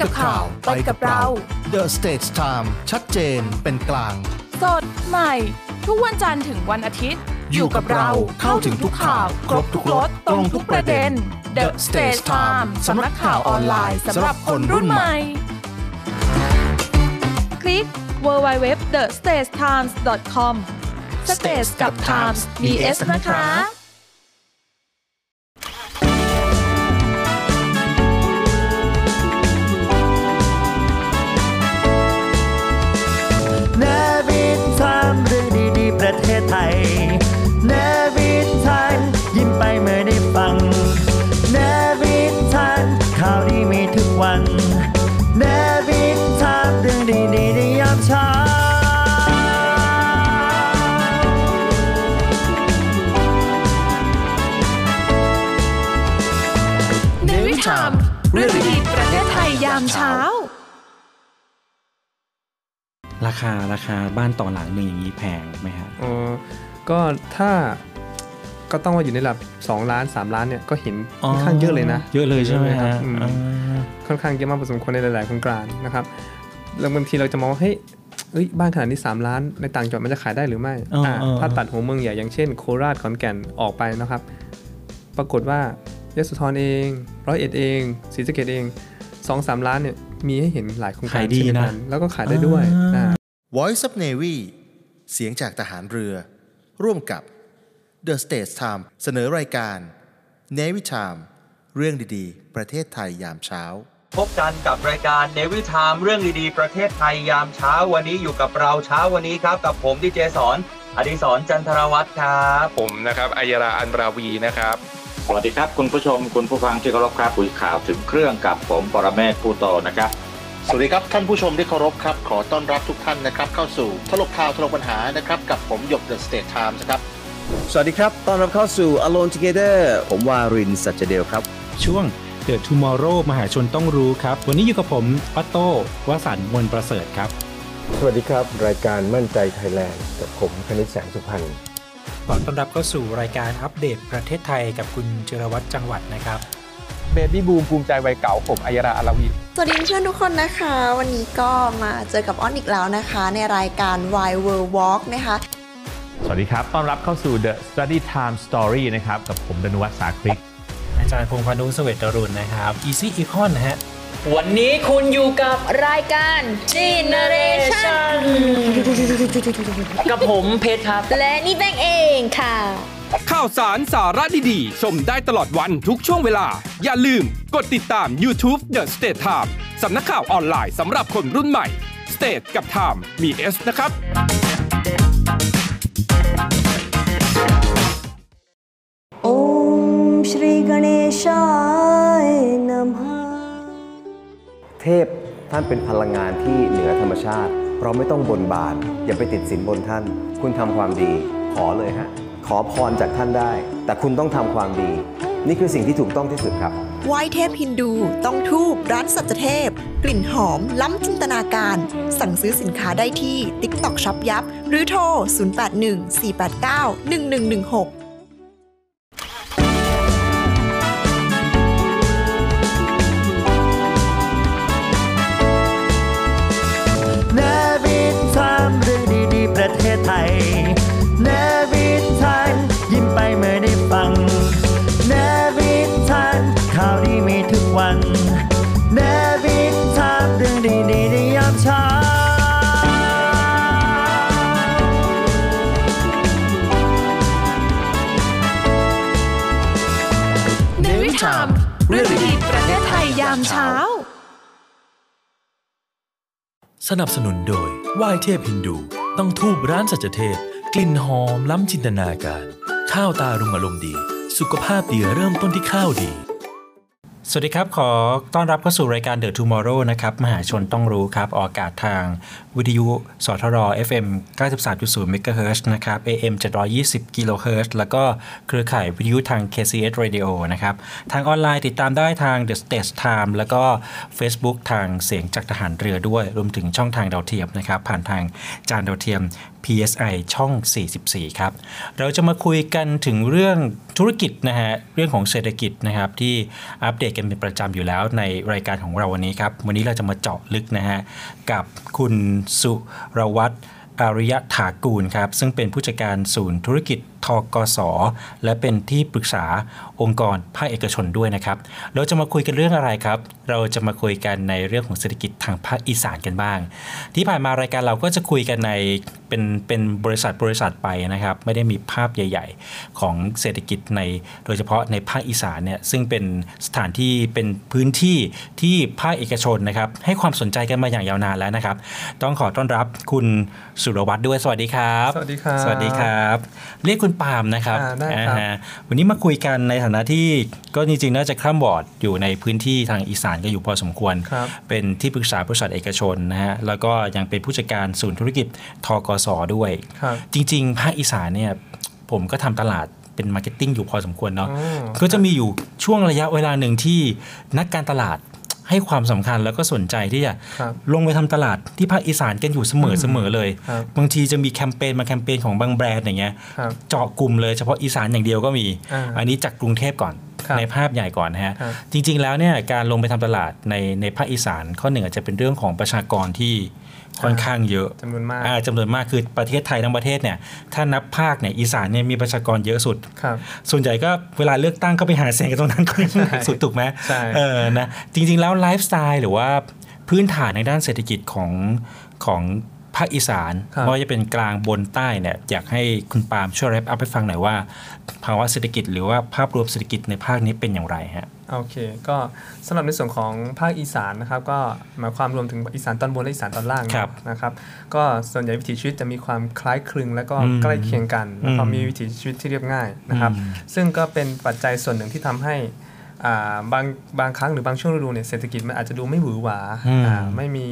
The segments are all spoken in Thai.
กับข่าว ไปกับเรา The Stage Time ชัดเจนเป็นกลาง สดใหม่ ทุกวันจันทร์ถึงวันอาทิตย์ อยู่กับเราเข้าถึงทุกข่าว ครบทุกรสตรงทุกประเด็น The Stage Time สำนักข่าวออนไลน์สำหรับคนรุ่นใหม่ คลิก www.thestagetimes.com Stage กับ Times มี S นะคะ ไทยเนวิทานยิ้มไปเมื่อได้ฟังเนวิทานข่าวดีมีทุกวันเนวิทามเรื่องดีๆในยามเช้าในวิถามเรื่อง ราคาราคาบ้านต่อหลังหนึ่งอย่างนี้แพงไหมครับอ๋อก็ถ้าก็ต้องว่าอยู่ในระดับ2ล้าน 3 ล้านเนี่ยก็เห็นค่อนข้างเยอะเลยนะ เยอะเลยใช่ไหมเยอะเลยครัฮะบอืมอ่าค่อนข้างเยอะมากพอสมควรในหลายๆโครงการนะครับแล้วบางทีเราจะมองว่าเฮ้ยเอ้ยบ้านขนาดนี้ 3 ล้านในต่างจังหวัดมันจะขายได้หรือไม่อ่าอ่าอ่าถ้าตัดหัวเมืองใหญ่อย่างเช่น โคราชขอนแก่นออกไปนะครับ ปรากฏว่ายโสธรเองร้อยเอ็ดเองศรีสะเกดเองสองสามล้านเนี่ย มีให้เห็นหลายโครงการขายดีเช่กันะแล้วก็ขายได้ด้วยอ่าอ่า Voice of Navy เสียงจากทหารเรือ ร่วมกับ The Stage Time เสนอรายการ Navy Time เรื่องดีๆ ประเทศไทยยามเช้า พบกันกับรายการเนวิทามเรื่องดีๆ ประเทศไทยยามเช้าวันนี้อยู่กับเราเช้าวันนี้ครับ กับผมดีเจสอนอดิศรจันทรวัฒน์ครับ ผมนะครับอัยราอันราวีนะครับ สวัสดีครับ คุณผู้ชมคุณผู้ฟังที่เคารพครับคุยข่าวถึงเครื่องกับผมปรเมศผู้โตนะครับสวัสดีครับท่านผู้ชมที่เคารพครับขอต้อนรับทุกท่านนะครับเข้าสู่ทลกข่าวทลกปัญหานะครับกับผมหยก The State Times ครับสวัสดีครับต้อนรับเข้าสู่ Alone Together ผมวารินสัจเดลครับ ช่วง The Tomorrow มหาชนต้องรู้ครับ วันนี้อยู่กับผมปัตโต้วสันต์มนต์ประเสริฐครับ สวัสดีครับ รายการมั่นใจไทยแลนด์กับผมคณิตแสงสุพรรณ ขอต้อนรับเข้าสู่รายการอัปเดตประเทศไทยกับคุณเจรวัตรจังหวัดนะครับเบบี้บูมภูมิใจวัยเก่าผมอัยราอาราวีสวัสดีเพื่อนทุกคนนะคะ วันนี้ก็มาเจอกับอ้อนอีกแล้วนะคะ ในรายการ Why World Walk นะคะ สวัสดีครับ ต้อนรับเข้าสู่ The Study Time Story นะครับ กับผมดนวัฒน์สาคริก อาจารย์พงษ์พานุสเวตรุณนะครับ Easy Econ นะฮะ วันนี้คุณอยู่กับรายการ Generation กับผมเพชรครับ และนี่แบงเองค่ะ ข่าวสารสาระดีๆ ชมได้ตลอดวันทุกช่วงเวลา อย่าลืมกดติดตาม YouTube The State Time สำนักข่าวออนไลน์สำหรับคนรุ่นใหม่ State กับ Time มี S นะครับโอมชรีกเนชา ทพท่านเป็นพลังงานที่เหนือธรรมชาติ เราไม่ต้องบนบาน อย่าไปติดสินบนท่าน คุณทำความดี ขอเลยฮะ ขอพรจากท่านได้ แต่คุณต้องทำความดี นี่คือสิ่งที่ถูกต้องที่สุดครับวายเทพฮินดู ต้องทูบร้านสัจเทพ กลิ่นหอม ล้ำจินตนาการ สั่งซื้อสินค้าได้ที่ TikTok Shop ยับ หรือโทร 081 489 1116 สนับสนุนโดยไหว้เทพฮินดู ต้องทูบร้านสัจเทพ กลิ่นหอมล้ำจินตนาการ ข้าวตารุงอารมณ์ดี สุขภาพดีเริ่มต้นที่ข้าวดี สวัสดีครับ ขอต้อนรับเข้าสู่รายการ The Tomorrow นะครับ มหาชนต้องรู้ครับ ออกอากาศทาง วิทยุสทร FM 93.0 MHz นะครับ AM 720 kHz แล้วก็เครือข่ายวิทยุทาง KCS Radio นะครับ ทางออนไลน์ติดตามได้ทาง The Stage Time แล้วก็ Facebook ทางเสียงจากทหารเรือด้วย รวมถึงช่องทางดาวเทียมนะครับ ผ่านทางจานดาวเทียม PSI ช่อง 44 ครับ เราจะมาคุยกันถึงเรื่องธุรกิจนะฮะ เรื่องของเศรษฐกิจนะครับที่อัปเดตกันเป็นประจำอยู่แล้วในรายการของเราวันนี้ครับ วันนี้เราจะมาเจาะลึกนะฮะกับคุณสุรวัตรอาริยะถากูลครับซึ่งเป็นผู้จัดการศูนย์ธุรกิจทกศและเป็นที่ปรึกษา องค์กรภาคเอกชนด้วยนะครับ เราจะมาคุยกันเรื่องอะไรครับ เราจะมาคุยกันในเรื่องของเศรษฐกิจทางภาคอีสานกันบ้าง ที่ผ่านมารายการเราก็จะคุยกันในเป็นเป็นบริษัทบริษัทไปนะครับ ไม่ได้มีภาพใหญ่ ๆ ของเศรษฐกิจในโดยเฉพาะในภาคอีสานเนี่ยซึ่งเป็นสถานที่เป็นพื้นที่ที่ภาคเอกชนนะครับให้ความสนใจกันมาอย่างยาวนานแล้วนะครับ ต้องขอต้อนรับคุณสุรวัตรด้วยสวัสดีครับ สวัสดีครับ สวัสดีครับ เรียกคุณปาล์มนะครับอ่าได้ครับอ่าฮะวันนี้มาคุยกันในฐานะที่ก็จริงๆน่าจะข้ามบอร์ดอยู่ในพื้นที่ทางอีสานก็อยู่พอสมควรครับเป็นที่ปรึกษาบริษัทเอกชนนะฮะแล้วก็ยังเป็นผู้จัดการศูนย์ธุรกิจธกสด้วยครับจริงๆ ภาคอีสานเนี่ยผมก็ทำตลาดเป็น marketing อยู่พอสมควรเนาะอ๋อก็จะมีอยู่ช่วงระยะเวลาหนึ่งที่นักการตลาด ให้ความสำคัญแล้วก็สนใจที่จะครับลงไปทำตลาดที่ภาคอีสานกันอยู่เสมอเสมอเลยครับบางทีจะมีแคมเปญมาแคมเปญของบางแบรนด์อย่างเงี้ยครับเจาะกลุ่มเลยเฉพาะอีสานอย่างเดียวก็มีอ่าอันนี้จากกรุงเทพก่อนครับในภาพใหญ่ก่อนนะฮะครับจริง ๆ แล้วเนี่ยการลงไปทำตลาดในในภาคอีสานข้อหนึ่งอาจจะเป็นเรื่องของประชากรที่ ค่อนข้างเยอะจำนวนมากอ่าจำนวนมากคือประเทศไทยทั้งประเทศเนี่ยถ้านับภาคเนี่ยอีสานเนี่ยมีประชากรเยอะสุดครับส่วนใหญ่ก็เวลาเลือกตั้งก็ไปหาเสียงกันตรงนั้นก็สุดถูกไหมใช่เออนะจริง ๆ แล้วไลฟ์สไตล์หรือว่าพื้นฐานในด้านเศรษฐกิจของของภาคอีสานครับไม่ว่าจะเป็นกลางบนใต้เนี่ยอยากให้คุณปาล์มช่วยแรปอัพให้ฟังหน่อยว่า ภาวะเศรษฐกิจหรือว่าภาพรวมเศรษฐกิจในภาคนี้เป็นอย่างไรฮะ โอเค ก็สำหรับในส่วนของภาคอีสานนะครับ ก็หมายความรวมถึงอีสานตอนบนและอีสานตอนล่างครับนะครับ ก็ส่วนใหญ่วิถีชีวิตจะมีความคล้ายคลึง และก็อืมใกล้เคียงกันแล้วก็อืมมีวิถีชีวิตที่เรียบง่ายนะครับอืมซึ่งก็เป็นปัจจัยส่วนหนึ่งที่ทำให้อ่าบางบางครั้งหรือบางช่วงฤดูเนี่ยเศรษฐกิจมันอาจจะดูไม่หวือหวาอืมอ่าไม่มี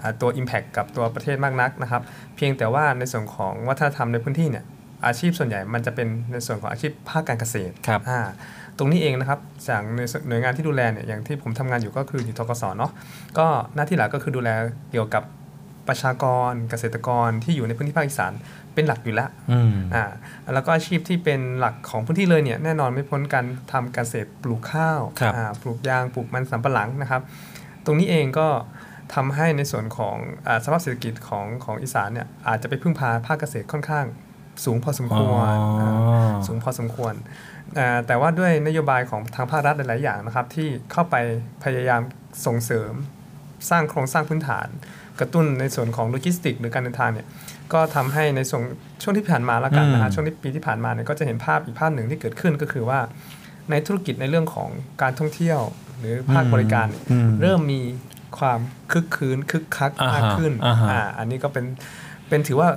อ่าตัว Impact กับตัวประเทศมากนักนะครับ เพียงแต่ว่าในส่วนของวัฒนธรรมในพื้นที่เนี่ยอาชีพส่วนใหญ่มันจะเป็นในส่วนของอาชีพภาคการเกษตรครับอ่า ตรงนี้เองนะครับจากในหน่วยงานที่ดูแลเนี่ยอย่างที่ผมทำงานอยู่ก็คืออยู่ทกศเนาะก็หน้าที่หลักก็คือดูแลเกี่ยวกับประชากรเกษตรกรที่อยู่ในพื้นที่ภาคอีสานเป็นหลักอยู่แล้วอืมอ่าแล้วก็อาชีพที่เป็นหลักของพื้นที่เลยเนี่ยแน่นอนไม่พ้นการทำเกษตรปลูกข้าวครับอ่าปลูกยางปลูกมันสำปะหลังนะครับ ตรงนี้เองก็ทำให้ในส่วนของอาสภาพเศรษฐกิจของของอีสานเนี่ยอาจจะไปพึ่งพาภาคเกษตรค่อนข้าง สูงพอสมควรอ๋ออ่าสูงพอสมควรอ่า แต่ว่าด้วยนโยบายของทางภาครัฐหลายๆอย่างนะครับ ที่เข้าไปพยายามส่งเสริมสร้างโครงสร้างพื้นฐาน กระตุ้นในส่วนของโลจิสติก หรือการเดินทางเนี่ยก็ทำให้ในส่วนช่วงที่ผ่านมาแล้วกันนะฮะอืมช่วงที่ปีที่ผ่านมาเนี่ยก็จะเห็นภาพอีกภาพหนึ่งที่เกิดขึ้นก็คือว่า ในธุรกิจในเรื่องของการท่องเที่ยว หรือภาคบริการเนี่ยอืมเริ่มมีความคึกคืนคึกคักอ่าฮะมากขึ้นอ่าฮะอ่าอันนี้ก็เป็นเป็นถือว่า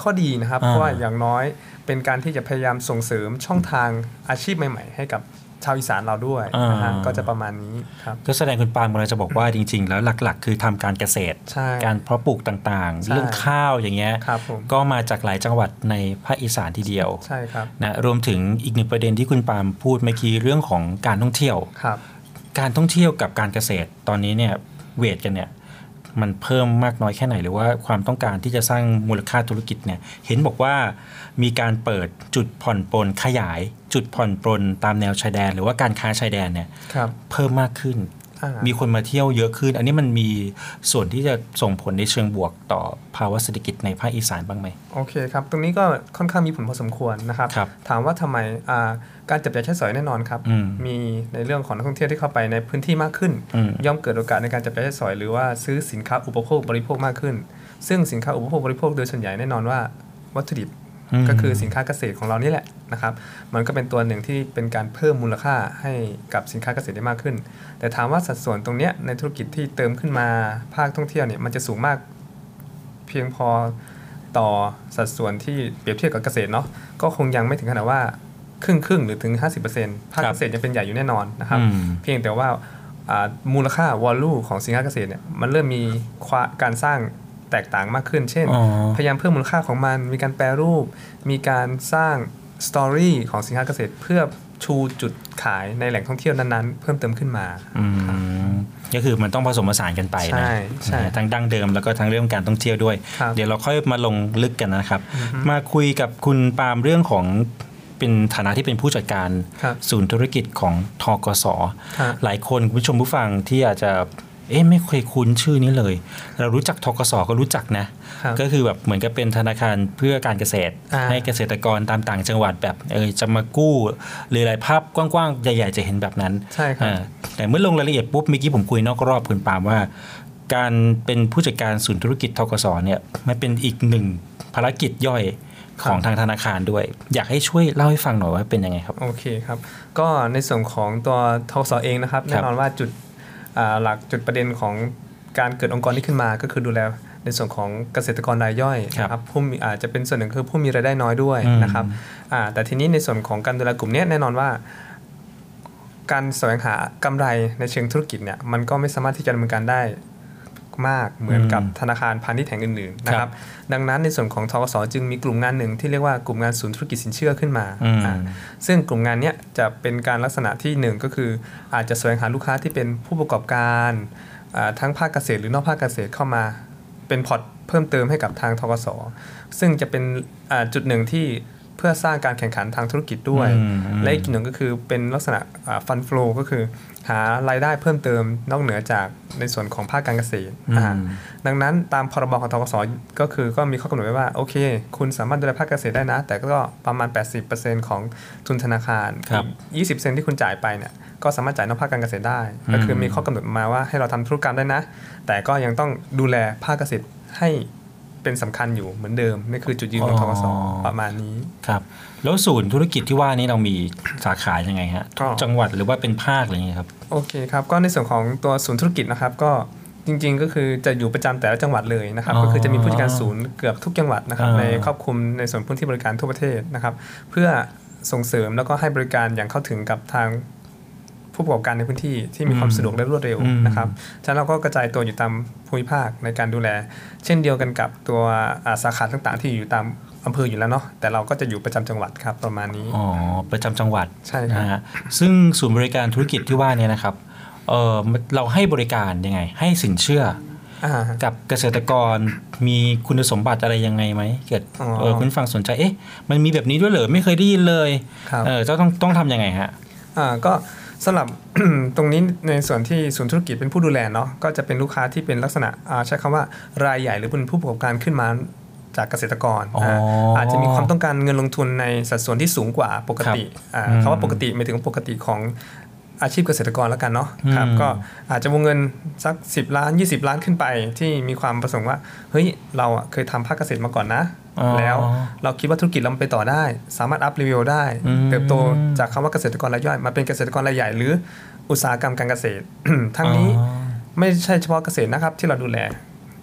ข้อดีนะครับอ่าเพราะว่าอย่างน้อย เป็นการที่จะพยายามส่งเสริมช่องทางอาชีพใหม่ ๆ ให้กับชาวอีสานเราด้วยนะฮะอ่าก็จะประมาณนี้ครับก็แสดงคุณปาล์มกำลังจะบอกว่าจริง ๆ แล้วหลักๆ คือทำการเกษตรใช่การเพาะปลูกต่างๆใช่เรื่องข้าวอย่างเงี้ยครับผมก็มาจากหลายจังหวัดในภาคอีสานทีเดียวใช่ครับนะรวมถึงอีกหนึ่งประเด็นที่คุณปาล์มพูดเมื่อกี้เรื่องของการท่องเที่ยวครับการท่องเที่ยวกับการเกษตรตอนนี้เนี่ยเวทกันเนี่ย มันเพิ่มมากน้อยแค่ไหน หรือว่าความต้องการที่จะสร้างมูลค่าธุรกิจเนี่ยเห็นบอกว่ามีการเปิดจุดผ่อนปลนขยาย จุดผ่อนปลนตามแนวชายแดน หรือว่าการค้าชายแดนเนี่ยครับเพิ่มมากขึ้นอ่า มีคนมาเที่ยวเยอะขึ้น อันนี้มันมีส่วนที่จะส่งผลในเชิงบวกต่อภาวะเศรษฐกิจในภาคอีสานบ้างไหมโอเคครับ ตรงนี้ก็ค่อนข้างมีผลพอสมควรนะครับครับถามว่าทำไมอ่าการจับจ่ายใช้สอยแน่นอนครับอืมมีในเรื่องของนักท่องเที่ยวที่เข้าไปในพื้นที่มากขึ้นอืมย่อมเกิดโอกาสในการจับจ่ายใช้สอย หรือว่าซื้อสินค้าอุปโภคบริโภคมากขึ้น ซึ่งสินค้าอุปโภคบริโภคโดยส่วนใหญ่แน่นอนว่าวัตถุดิบอืม ก็คือสินค้าเกษตรของเรานี่แหละนะครับ มันก็เป็นตัวหนึ่งที่เป็นการเพิ่มมูลค่าให้กับสินค้าเกษตรได้มากขึ้น แต่ถามว่าสัดส่วนตรงเนี้ยในธุรกิจที่เติมขึ้นมาภาคท่องเที่ยวเนี่ยมันจะสูงมากเพียงพอต่อสัดส่วนที่เปรียบเทียบกับเกษตรเนาะก็คงยังไม่ถึงขนาดว่าครึ่งครึ่งๆหรือถึง 50%ภาคครับเกษตรยังเป็นใหญ่อยู่แน่นอนนะครับอืมเพียงแต่ว่าอ่ามูลค่าวอลลุ่ของสินค้าเกษตรเนี่ยมันเริ่มมีควาการสร้าง แตกต่างมากขึ้น เช่นอ๋อพยายามเพิ่มมูลค่าของมัน มีการแปรรูป มีการสร้างสตอรี่ของสินค้าเกษตรเพื่อชูจุดขายในแหล่งท่องเที่ยวนั้นๆ เพิ่มเติมขึ้นมาอืมก็คือมันต้องผสมผสานกันไปใช่นะใช่นะทั้งดั้งเดิมแล้วก็ทั้งเรื่องการท่องเที่ยวด้วยครับเดี๋ยวเราค่อยมาลงลึกกันนะครับอือฮึมาคุยกับคุณปาล์มเรื่องของเป็นฐานะที่เป็นผู้จัดการครับศูนย์ธุรกิจของทกสครับหลายคนคุณผู้ชมผู้ฟังที่อาจจะ เอ๊ะไม่เคยคุ้นชื่อนี้เลย เรารู้จักทกสก็รู้จักนะครับก็คือแบบเหมือนกับเป็นธนาคารเพื่อการเกษตรอ่าให้เกษตรกรตามต่างจังหวัดแบบเออจะมากู้หรืออะไรภาพกว้างๆ ใหญ่ ๆ จะเห็นแบบนั้นใช่ครับอ่าแต่เมื่อลงรายละเอียดปุ๊บเมื่อกี้ผมคุยนอกรอบคุณปาล์มว่า การเป็นผู้จัดการศูนย์ธุรกิจทกสเนี่ยมันเป็นอีกหนึ่งภารกิจย่อยของทางธนาคารด้วย อยากให้ช่วยเล่าให้ฟังหน่อยว่าเป็นยังไงครับ โอเคครับ ก็ในส่วนของตัวทกสเองนะครับแน่นอนว่าจุดอ่า หลักจุดประเด็นของการเกิดองค์กรนี้ขึ้นมาก็คือดูแลในส่วนของเกษตรกรรายย่อยนะครับผู้มีอาจจะเป็นส่วนหนึ่งคือผู้มีรายได้น้อยด้วยอืมนะครับอ่าแต่ทีนี้ในส่วนของการดูแลกลุ่มเนี้ยแน่นอนว่า การแสวงหากำไรในเชิงธุรกิจเนี่ยมันก็ไม่สามารถที่จะดำเนินการได้ มากเหมือนกับอืมธนาคารพาณิชย์แห่งอื่นๆนะคครัรับบดังนั้นในส่วนของทกสจึงมีกลุ่มงานหนึ่งที่เรียกว่ากลุ่มงานศูนย์ธุรกิจสินเชื่อขึ้นมาอืมอ่าซึ่งกลุ่มงานเนี้ยจะเป็นการลักษณะที่หนึ่งก็คืออาจจะแสวงหาลูกค้าที่เป็นผู้ประกอบการอ่าทั้งภาคเกษตรหรือนอกภาคเกษตรเข้ามาเป็นพอร์ตเพิ่มเติมให้กับทางทกสซึ่งจะเป็นอ่าจุดหนึ่งที่ เพื่อสร้างการแข่งขันทางธุรกิจด้วยอืมอืมและอีกจุดหนึ่งก็คือเป็นลักษณะฟันฟลูก็คือ หารายได้เพิ่มเติมนอกเหนือจากในส่วนของภาคการเกษตรอืมอ่าดังนั้นตามพรบของทกสก็คือก็มีข้อกำหนดไว้ว่าโอเค คุณสามารถดูแลภาคเกษตรได้นะ แต่ก็ประมาณ 80%ของทุนธนาคารครับอีก20%ที่คุณจ่ายไปเนี่ยก็สามารถจ่ายนอกภาคการเกษตรได้อืมก็คือมีข้อกำหนดมาว่าให้เราทำธุรกรรมได้นะ แต่ก็ยังต้องดูแลภาคเกษตรให้ เป็นสำคัญอยู่เหมือนเดิมนี่คือจุดยืนของทกสประมาณนี้ครับ แล้วศูนย์ธุรกิจที่ว่านี้เรามีสาขายังไงฮะก็จังหวัดหรือว่าเป็นภาคอะไรอย่างเงี้ยครับโอเคครับก็ในส่วนของตัวศูนย์ธุรกิจนะครับก็จริงๆ ก็คือจะอยู่ประจำแต่ละจังหวัดเลยนะครับอ๋อก็คือจะมีผู้จัดการศูนย์เกือบทุกจังหวัดนะครับอ่าในครอบคลุมในส่วนพื้นที่บริการทั่วประเทศนะครับ เพื่อส่งเสริมแล้วก็ให้บริการอย่างเข้าถึงกับทาง ผู้ประกอบการในพื้นที่ที่มีความสะดวกและรวดเร็วอืมนะครับฉะนั้นเราก็กระจายตัวอยู่ตามภูมิภาคในการดูแล เช่นเดียวกันกับตัวอ่าสาขาต่างๆ ที่อยู่ตามอำเภออยู่แล้วเนาะแต่เราก็จะอยู่ประจำจังหวัดครับประมาณนี้อ๋อประจำจังหวัดใช่ครับนะฮะซึ่งศูนย์บริการธุรกิจที่ว่าเนี่ยนะครับเออเราให้บริการยังไง ให้สินเชื่อออ่ากับเกษตรกรมีคุณสมบัติอะไรยังไงไหมเกิดอ๋อเออคุณฟังสนใจเอ๊ะมันมีแบบนี้ด้วยเหรอไม่เคยได้ยินเลยครับเออจะต้องต้องทำยังไงฮะอ่าก็ สำหรับตรงนี้ในส่วนที่ศูนย์ธุรกิจเป็นผู้ดูแลเนาะก็จะเป็นลูกค้าที่เป็นลักษณะอ่าใช้คำว่ารายใหญ่หรือเป็นผู้ประกอบการขึ้นมาจากเกษตรกรอ๋ออ่าอาจจะมีความต้องการเงินลงทุนในสัดส่วนที่สูงกว่าปกติครับอ่าอืมคำว่าปกติหมายถึงปกติของอาชีพเกษตรกรแล้วกันเนาะครับอืมก็อาจจะวงเงินสัก 10 ล้าน 20 ล้านขึ้นไป ที่มีความประสงค์ว่าเฮ้ยเราอะเคยทำภาคเกษตรมาก่อนนะอ๋อ แล้วเราคิดว่าธุรกิจเราไปต่อได้ สามารถอัพรีวิวได้อืมเติบโตจากคำว่าเกษตรกรรายย่อยมาเป็นเกษตรกรรายใหญ่หรืออุตสาหกรรมการเกษตร ทั้งนี้ไม่ใช่เฉพาะเกษตรนะครับที่เราดูแล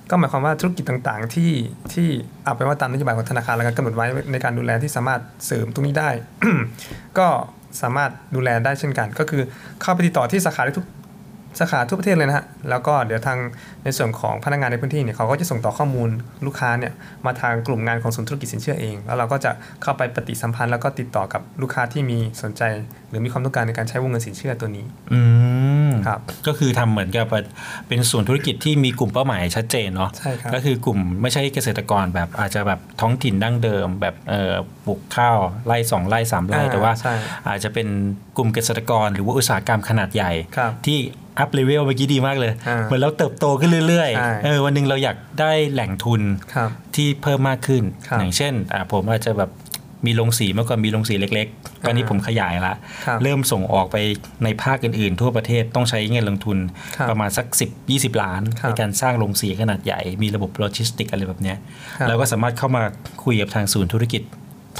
ก็หมายความว่าธุรกิจต่างๆ ที่ที่เอาไปนว่าตามนโยบายของธนาคารแล้วกันกำหนดไว้ในการดูแลที่สามารถเสริมตรงนี้ได้ ก็สามารถดูแลได้เช่นกัน ก็คือเข้าไปติดต่อที่สาขาได้ทุก สาขาทั่วประเทศเลยนะฮะ แล้วก็เดี๋ยวทางในส่วนของพนักงานในพื้นที่เนี่ยเขาก็จะส่งต่อข้อมูลลูกค้าเนี่ยมาทางกลุ่มงานของศูนย์ธุรกิจสินเชื่อเอง แล้วเราก็จะเข้าไปปฏิสัมพันธ์แล้วก็ติดต่อกับลูกค้าที่มีสนใจ หรือมีความต้องการในการใช้วงเงินสินเชื่อตัวนี้ อืมครับ ก็คือทำเหมือนกับเป็นศูนย์ธุรกิจที่มีกลุ่มเป้าหมายชัดเจนเนาะ ใช่ครับ ก็คือกลุ่มไม่ใช่เกษตรกรแบบอาจจะแบบท้องถิ่นดั้งเดิม แบบเออปลูกข้าวไร่สองไร่สามไร่อ่าแต่ว่าใช่อาจจะเป็นกลุ่มเกษตรกร หรือว่าอุตสาหกรรมขนาดใหญ่ครับที่ up level เมื่อกี้ดีมากเลยอ่าเหมือนเราเติบโตขึ้นเรื่อยใช่ๆเออวันหนึ่งเราอยากได้แหล่งทุนครับที่เพิ่มมากขึ้นครับอย่างเช่นอ่าผมอาจจะแบบมีโรงสีเมื่อก่อนมีโรงสีเล็กๆ ตอนนี้อ่าผมขยายละครับเริ่มส่งออกไปในภาคอื่นๆ ทั่วประเทศต้องใช้เงินลงทุนครับประมาณสัก 10 20 ล้านครับในการสร้างโรงสีขนาดใหญ่ มีระบบโลจิสติกอะไรแบบเนี้ยครับเราก็สามารถเข้ามาคุยกับทางศูนย์ธุรกิจ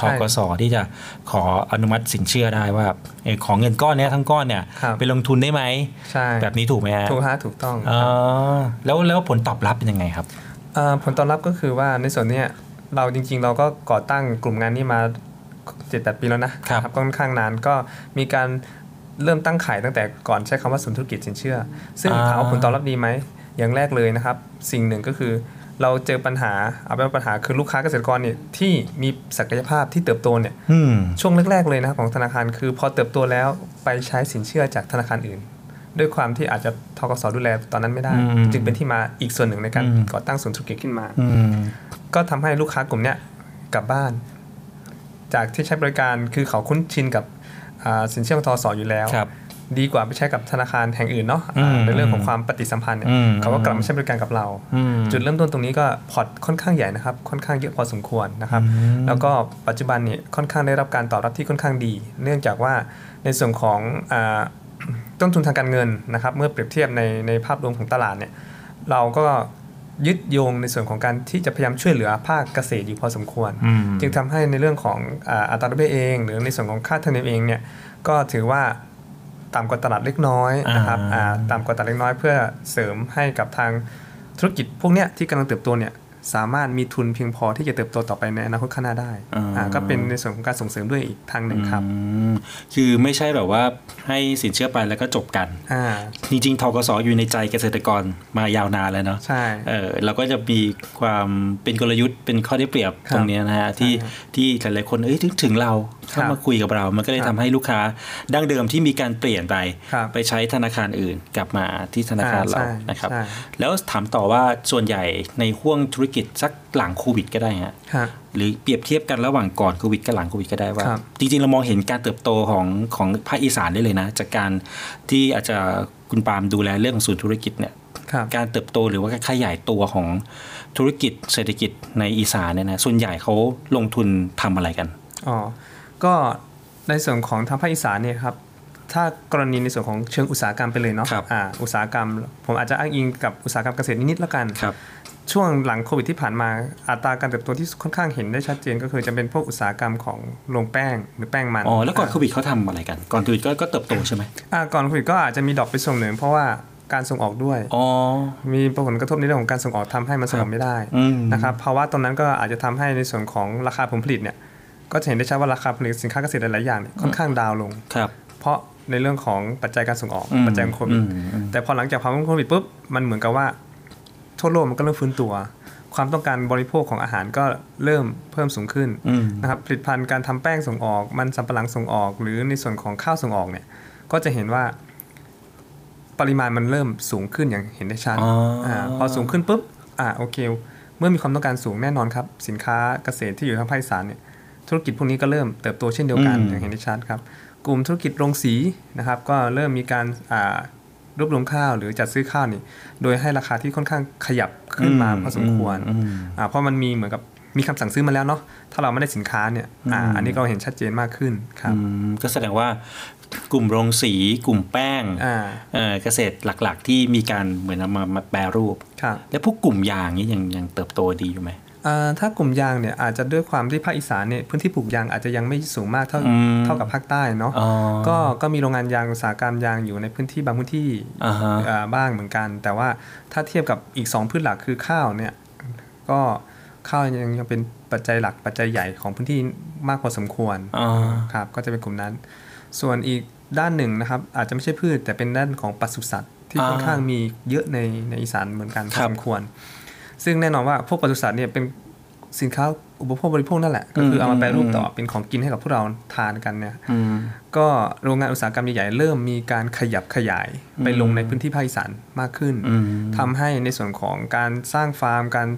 ทใช่กสที่จะขออนุมัติสินเชื่อได้ว่าเออขอเงินก้อนเนี้ยทั้งก้อนเนี่ยครับไปลงทุนได้ไหมใช่แบบนี้ถูกไหมฮะถูกฮะถูกต้องอ๋อแล้วแล้วผลตอบรับเป็นยังไงครับอ่าผลตอบรับก็คือว่าในส่วนเนี้ยเราจริง ๆ เราก็ก่อตั้งกลุ่มงานนี้มา7จ็ดแปดปีแล้วนะครับก็ค่อนข้างนานก็มีการเริ่มตั้งขายตั้งแต่ก่อนใช้คำว่าศูนย์ธุรกิจสินเชื่อ ซึ่งอ่าถามว่าผลตอบรับดีไหมอย่างแรกเลยนะครับ สิ่งหนึ่งก็คือ เราเจอปัญหาเอาเป็นว่าปัญหาคือลูกค้าเกษตรกรเนี่ยที่มีศักยภาพที่เติบโตเนี่ยอืมช่วงแรก ๆ เลยนะครับของธนาคารคือพอเติบโตแล้วไปใช้สินเชื่อจากธนาคารอื่น ด้วยความที่อาจจะทกสดูแลตอนนั้นไม่ได้อืมจึงเป็นที่มาอีกส่วนหนึ่งในการอืมก่อตั้งศูนย์ธุรกิจขึ้นมาอืมก็ทำให้ลูกค้ากลุ่มเนี้ยกลับบ้าน จากที่ใช้บริการคือเขาคุ้นชินกับอ่าสินเชื่อของทกสอยู่แล้ว ดีกว่าไปใช้กับธนาคารแห่งอื่นเนาะอ่าอืมในเรื่องของความปฏิสัมพันธ์เนี่ยอืมเขาก็กลับมาใช้บริการกับเราอืมจุดเริ่มต้นตรงนี้ก็พอร์ตค่อนข้างใหญ่นะครับ ค่อนข้างเยอะพอสมควรนะครับ แล้วก็ปัจจุบันเนี่ยค่อนข้างได้รับการตอบรับที่ค่อนข้างดี เนื่องจากว่าในส่วนของอาต้นทุนทางการเงินนะครับ เมื่อเปรียบเทียบในในภาพรวมของตลาดเนี่ยเราก็ยึดโยงในส่วนของการที่จะพยายามช่วยเหลือภาคเกษตรอยู่พอสมควรอืมจึงทำให้ในเรื่องของอ่าอัตราดอกเบี้ยเอง หรือในส่วนของค่าธรรมเนียมเองเนี่ยก็ถือว่า ต่ำกว่าตลาดเล็กน้อยนะครับอ่าอ่าต่ำกว่าตลาดเล็กน้อยเพื่อเสริมให้กับทางธุรกิจพวกเนี้ยที่กำลังเติบโตเนี่ยสามารถมีทุนเพียงพอที่จะเติบโตต่อไปในอนาคตข้างหน้าได้อ่าอ่าก็เป็นในส่วนของการส่งเสริมด้วยอีกทางหนึ่งครับอืมคือไม่ใช่แบบว่าให้สินเชื่อไปแล้วก็จบกันอ่าจริงๆทกสอยู่ในใจเกษตรกรมายาวนานแล้วเนาะใช่เออเราก็จะมีความเป็นกลยุทธ์เป็นข้อได้เปรียบครับตรงเนี้ยนะฮะที่ที่หลายๆคนเอ้ยถึงถึงเรา เข้าครับมาคุยกับเรา มันก็เลยครับทำให้ลูกค้าดั้งเดิมที่มีการเปลี่ยนไปครับไปใช้ธนาคารอื่นกลับมาที่ธนาคารอ่าเราใช่นะครับใช่แล้วถามต่อว่าส่วนใหญ่ในห่วงธุรกิจสักหลังโควิดก็ได้ฮะฮะหรือเปรียบเทียบกันระหว่างก่อนโควิดกับหลังโควิดก็ได้ว่าครับจริงๆ เรามองเห็นการเติบโตของของภาคอีสานได้เลยนะ จากการที่อาจจะคุณปาล์มดูแลเรื่องของศูนย์ธุรกิจเนี่ยครับการเติบโตหรือว่าการขยายตัวของธุรกิจเศรษฐกิจในอีสานเนี่ยนะส่วนใหญ่เขาลงทุนทำอะไรกันอ๋อ ก็ในส่วนของทางภาคอีสานเนี่ยครับถ้ากรณีในส่วนของเชิงอุตสาหกรรมไปเลยเนาะอ่าอุตสาหกรรม ผมอาจจะอ้างอิงกับอุตสาหกรรมเกษตรนิดๆแล้วกันครับช่วงหลังโควิดที่ผ่านมาอัตราการเติบโตที่ค่อนข้างเห็นได้ชัดเจนก็คือจะเป็นพวกอุตสาหกรรมของโรงแป้งหรือแป้งมันอ๋อแล้วก่อนโควิดเขาทำอะไรกัน ก่อนโควิดก็ก็เติบโตใช่ไหมอ่าก่อนโควิดก็อาจจะมีดรอกไปส่งหนึ่งเพราะว่าการส่งออกด้วยอ๋อมีผลกระทบในเรื่องของการส่งออกทำให้มันส่งออกไม่ได้อืมนะครับภาวะตรงนั้นก็อาจจะทำให้ในส่วนของราคาผลผลิตเนี่ย ก็จะเห็นได้ชัดว่าราคาผลิตสินค้าเกษตรหลายๆอย่างเนี่ยค่อนข้างดาวน์ลงครับ เพราะในเรื่องของปัจจัยการส่งออกอืมปัจจัยของโควิดอืมอืมแต่พอหลังจากภาวะโควิดปุ๊บมันเหมือนกับว่าทั่วโลกมันก็เริ่มฟื้นตัว ความต้องการบริโภคของอาหารก็เริ่มเพิ่มสูงขึ้นอืมนะครับผลิตภัณฑ์การทำแป้งส่งออก มันสำปะหลังส่งออก หรือในส่วนของข้าวส่งออกเนี่ย ก็จะเห็นว่าปริมาณมันเริ่มสูงขึ้นอย่างเห็นได้ชัดอ๋ออ่าพอสูงขึ้นปุ๊บอ่าโอเค เมื่อมีความต้องการสูงแน่นอนครับ สินค้าเกษตรที่อยู่ทางภาคอีสานเนี่ย ธุรกิจพวกนี้ก็เริ่มเติบโตเช่นเดียวกันอืมอย่างเห็นได้ชัดครับ กลุ่มธุรกิจโรงสีนะครับก็เริ่มมีการอ่ารวบรวมข้าวหรือจัดซื้อข้าวนี่โดยให้ราคาที่ค่อนข้างขยับขึ้นมาอืมพอสมควรอืมอ่าเพราะมันมีเหมือนกับมีคำสั่งซื้อมาแล้วเนาะถ้าเราไม่ได้สินค้าเนี่ยอ่าอืมอันนี้ก็เห็นชัดเจนมากขึ้นครับอืมก็แสดงว่ากลุ่มโรงสีกลุ่มแป้งอ่าเอ่อเกษตรหลักๆ ที่มีการเหมือนเอามามาแปรรูปครับแล้วพวกกลุ่มยางนี้ยังยังเติบโตดีอยู่ไหมอ่า ถ้ากลุ่มยางเนี่ยอาจจะด้วยความที่ภาคอีสานเนี่ยพื้นที่ปลูกยางอาจจะยังไม่สูงมากเท่าอืมเท่ากับภาคใต้เนาะอ๋อก็ก็มีโรงงานยางอุตสาหกรรมยางอยู่ในพื้นที่บางพื้นที่อ่าฮะอ่าบ้างเหมือนกัน แต่ว่าถ้าเทียบกับอีก 2 พืชหลักคือข้าวเนี่ยก็ข้าวยังยังเป็นปัจจัยหลักปัจจัยใหญ่ของพื้นที่มากพอสมควรอ่าครับก็จะเป็นกลุ่มนั้น ส่วนอีกด้านหนึ่งนะครับอาจจะไม่ใช่พืชแต่เป็นด้านของปศุสัตว์ที่อ่าค่อนข้างมีเยอะในในอีสานเหมือนกันพครัอบสมควร ซึ่งแน่นอนว่าพวกปศุสัตว์เนี่ยเป็นสินค้าอุปโภคบริโภคนั่นแหละ ก็คือเอามาแปรรูปต่อเป็นของกินให้กับพวกเราทานกันเนี่ยอืมก็โรงงานอุตสาหกรรมใหญ่ๆเริ่มมีการขยับขยายไปอืมลงในพื้นที่ภาคอีสานมากขึ้นอืมทำให้ในส่วนของการสร้างฟาร์ม การ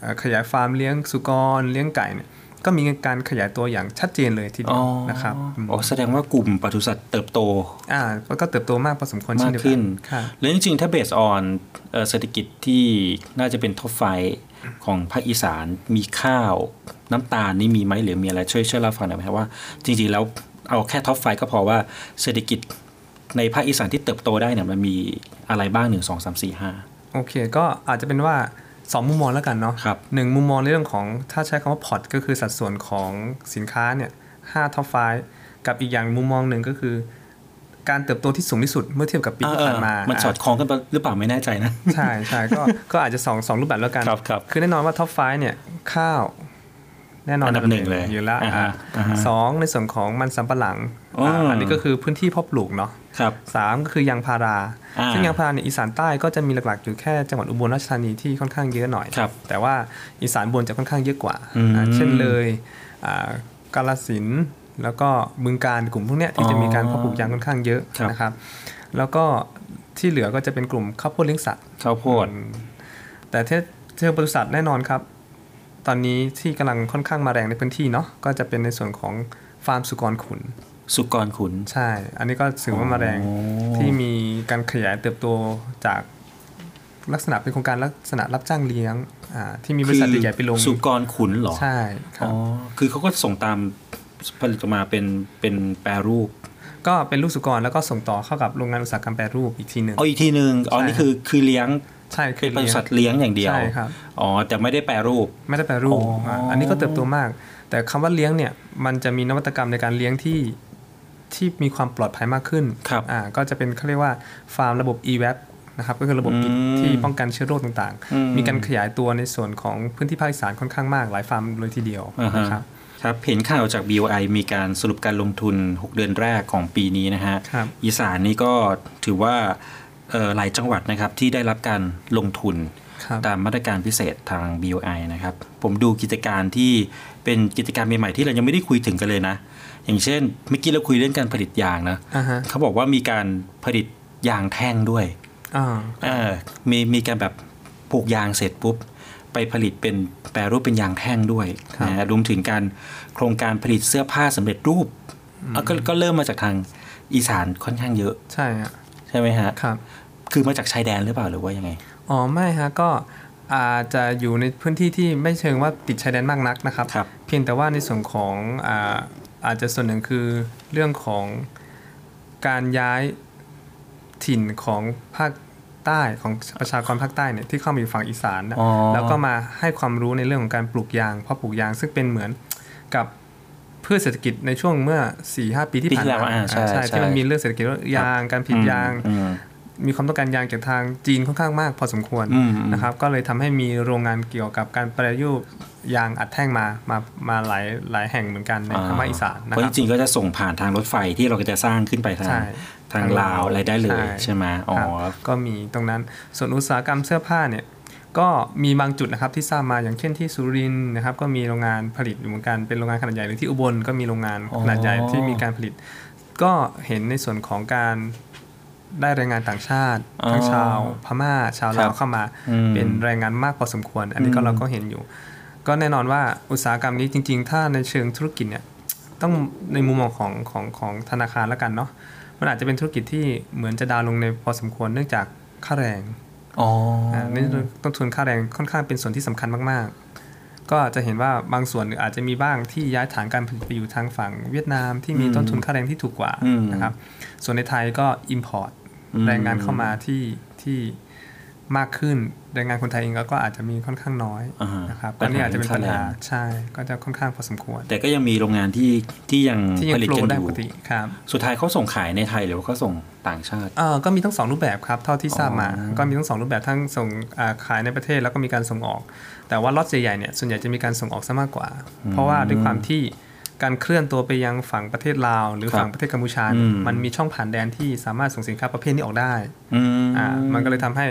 เอ่อขยายฟาร์มเลี้ยงสุกรเลี้ยงไก่เนี่ย ก็มีการขยายตัวอย่างชัดเจนเลยทีเดีอ๋ยอวนะครับมออ๋อแสดงว่ากลุ่มปศุสัตว์เติบโตอ่าก็เติบโตมากพอสมควรเช่มานเดียวกันมากขึ้นครับแล้วจริงๆถ้า base on เศรษฐกิจที่น่าจะเป็น top five ของภาคอีสานมีข้าวน้ำตาลนี่มีไหมหรือมีอะไรช่วยช่วยเล่าฟังหน่อยไหมครับว่า จริงๆแล้วเอาแค่ top five ก็พอว่าเศรษฐกิจในภาคอีสานที่เติบโตได้เนี่ยมันมีอะไรบ้างหนึ่งสองสามสี่ห้าโอเค ก็อาจจะเป็นว่า สองมุมมองแล้วกันเนาะครับหนึ่งมุมมองในเรื่องของถ้าใช้คำว่า port ก็คือสัดส่วนของสินค้าเนี่ยห้า top five กับอีกอย่างมุมมองหนึ่งก็คือ การเติบโตที่สูงที่สุดเมื่อเทียบกับปีที่ผ่านมา มันสอดคล้องกันหรือเปล่าไม่แน่ใจนะ ใช่ใช่ก็ก็อาจจะสองสองรูปแบบแล้วกันครับครับคือแน่นอนว่า top five เนี่ยข้าวแน่นอนอันดับหนึ่งเลยอยู่แล้วอ่าฮะอ่าอ่าฮะสองในส่วนของมันสำปะหลังอ๋ออ่าอันนี้ก็คือพื้นที่เพาะปลูกเนาะ ครับสามก็คือยางพาราอ่าซึ่งยางพาราในยอีสานใต้ก็จะมีหลักๆอยู่แค่จังหวัดอุบลราชธานีที่ค่อนข้างเยอะหน่อยครับแต่ว่าอีสานบนจะค่อนข้างเยอะกว่าอืมอ่าเช่นเลยอ่ากาลสินธุ์แล้วก็บึงการกลุ่มพวกเนี้ยที่จะมีการเพาะปลูกยางค่อนข้างเยอะครับนะครับ แล้วก็ที่เหลือก็จะเป็นกลุ่มข้าวโพดเลี้ยงสัตว์ข้าวโพดแต่เทเชิงปศุสัตว์แน่นอนครับ ตอนนี้ที่กำลังค่อนข้างมาแรงในพื้นที่เนาะก็จะเป็นในส่วนของฟาร์มสุกรขุน สุกรขุน ใช่ อันนี้ก็ถือว่ามาแรงที่มีการขยายเติบโตจากลักษณะเป็นโครงการลักษณะรับจ้างเลี้ยงอ่าที่มีบริษัทใหญ่ๆไปลงสุกรขุนเหรอ ใช่ครับอ๋อคือเขาก็ส่งตามผลิตออกมาเป็นเป็นแปรรูป ก็เป็นลูกสุกรแล้วก็ส่งต่อเข้ากับโรงงานอุตสาหกรรมแปรรูปอีกทีหนึ่งเอาอีกทีหนึ่งอ๋อใช่นี่คือคือเลี้ยงใช่คืเป็อนบริษัทเลี้ยงอย่างเดียวใช่ครับอ๋อแต่ไม่ได้แปรรูปไม่ได้แปรรูปอ๋ออ่าอันนี้ก็เติบโตมาก แต่คำว่าเลี้ยงเนี่ยมันจะมีนวัตกรรมในการเลี้ยงที่ ที่มีความปลอดภัยมากขึ้นอ่าก็จะเป็นเขาเรียกว่าฟาร์มระบบ e-web นะครับก็คือระบบปิดอืมที่ป้องกันเชื้อโรคต่างอืมๆมีการขยายตัวในส่วนของพื้นที่ภาคอีสานค่อนข้างมากหลายฟาร์มเลยทีเดียวอ่าฮะนะครับครับเห็นข่าวจาก BOI มีการสรุปการลงทุน 6 เดือนแรกของปีนี้นะฮะครับอีสานนี่ก็ถือว่าเอ่อหลายจังหวัดนะครับที่ได้รับการลงทุนครับ ตามมาตรการพิเศษทาง BOI นะครับ ผมดูกิจการที่เป็นกิจการใหม่ๆที่เรายังไม่ได้คุยถึงกันเลยนะ อย่างเช่นเมื่อกี้เราคุยเรื่องการผลิตยางนะอ่าฮะเขาบอกว่ามีการผลิตยางแท่งด้วยอ่าเออมีมีการแบบปลูกยางเสร็จปุ๊บไปผลิตเป็นแปรรูปเป็นยางแท่งด้วยนะฮะรวมถึงการโครงการผลิตเสื้อผ้าสำเร็จรูปอะก็ก็เริ่มมาจากทางอีสานค่อนข้างเยอะ ใช่ฮะใช่ไหมฮะครับ คือมาจากชายแดนหรือเปล่าหรือว่ายังไง อ๋อไม่ฮะก็อาจจะอยู่ในพื้นที่ที่ไม่เชิงว่าติดชายแดนมากนักนะครับเพียงแต่ว่าในส่วนของอาอาจจะส่วนหนึ่งคือเรื่องของการย้ายถิ่นของภาคใต้ของประชากรภาคใต้เนี่ยที่เข้ามาอยู่ฝั่งอีสานนะอ๋อ แล้วก็มาให้ความรู้ในเรื่องของการปลูกยางเพราะปลูกยางซึ่งเป็นเหมือนกับพืชเศรษฐกิจในช่วงเมื่อ4ี่หปีที่ปีผ่านที่แล้วมาอ่าใช่อ่าใช่ที่มันมีเรื่องเศรษฐกิจว่ายางการผลิตยาง อืม มีความต้องการยางจากทางจีนค่อนข้างมากพอสมควรอืมอืมนะครับ ก็เลยทำให้มีโรงงานเกี่ยวกับการแปรรูปยางอัดแท่งมามามาหลายหลายแห่งเหมือนกันในทางภาคอีสานนะเพราะคจรับริงๆก็จะส่งผ่านทางรถไฟที่เราก็จะสร้างขึ้นไปทางใช่ทางลาวอะไรได้เลยใช่ไหมอ๋อครับก็มีตรงนั้นส่วนอุตสาหกรรมเสื้อผ้าเนี่ยก็มีบางจุดนะครับที่ทราบมาอย่างเช่นที่สุรินทร์นะครับก็มีโรงงานผลิตอยู่เหมือนกันเป็นโรงงานขนาดใหญ่หรือที่อุบลก็มีโรงงานอ๋อขนาดใหญ่ที่มีการผลิต ก็เห็นในส่วนของการ ได้แรงงานต่างชาติอ๋อทั้งชาวพม่าชาวลาวครับเข้ามาอืมเป็นแรงงานมากพอสมควร อันนี้ก็อืมเราก็เห็นอยู่ ก็แน่นอนว่าอุตสาหกรรมนี้จริง ๆ ถ้าในเชิงธุรกิจเนี่ยต้องในมุมมองของของของธนาคารแล้วกันเนาะมันอาจจะเป็นธุรกิจที่เหมือนจะดาวน์ลงในพอสมควรเนื่องจากค่าแรงอ๋ออ่าในต้นทุนค่าแรงค่อนข้างเป็นส่วนที่สำคัญมากๆ ก็จะเห็นว่าบางส่วนอาจจะมีบ้างที่ย้ายฐานการผลิตไปอยู่ทางฝั่งเวียดนามที่มีอืมต้นทุนค่าแรงที่ถูกกว่าอืมนะครับ ส่วนในไทยก็ Import อืม แรงงานเข้ามาที่ที่มากขึ้นแรงงานคนไทยเองก็อาจจะมีค่อนข้างน้อยอ่าฮะนะครับปัอัญนหานี้อาจจะเป็นปัญหาเรื่องค่าแรงใช่ก็จะค่อนข้างพอสมควร แต่ก็ยังมีโรงงานที่ที่ยังที่ยังผลิตโฟลกันว์ได้อปยู่กติครับสุดท้ายเขาส่งขายในไทยหรือว่าเขาส่งต่างชาติเอ่อก็มีทั้งสองรูปแบบครับเท่าที่ทราบมาอ๋อก็มีทั้งสองรูปแบบทั้งส่งอ่าขายในประเทศแล้วก็มีการส่งออก แต่ว่าล็อตใหญ่ๆเนี่ยส่วนใหญ่จะมีการส่งออกซะมากกว่า เพราะว่าด้วยความที่ การเคลื่อนตัวไปยังฝั่งประเทศลาว หรือครับฝั่งประเทศกัมพูชาเนี่ยอืมมันมีช่องผ่านแดนที่สามารถส่งสินค้าประเภทนี้ออกได้อืมอ่ามันก็เลยทำให้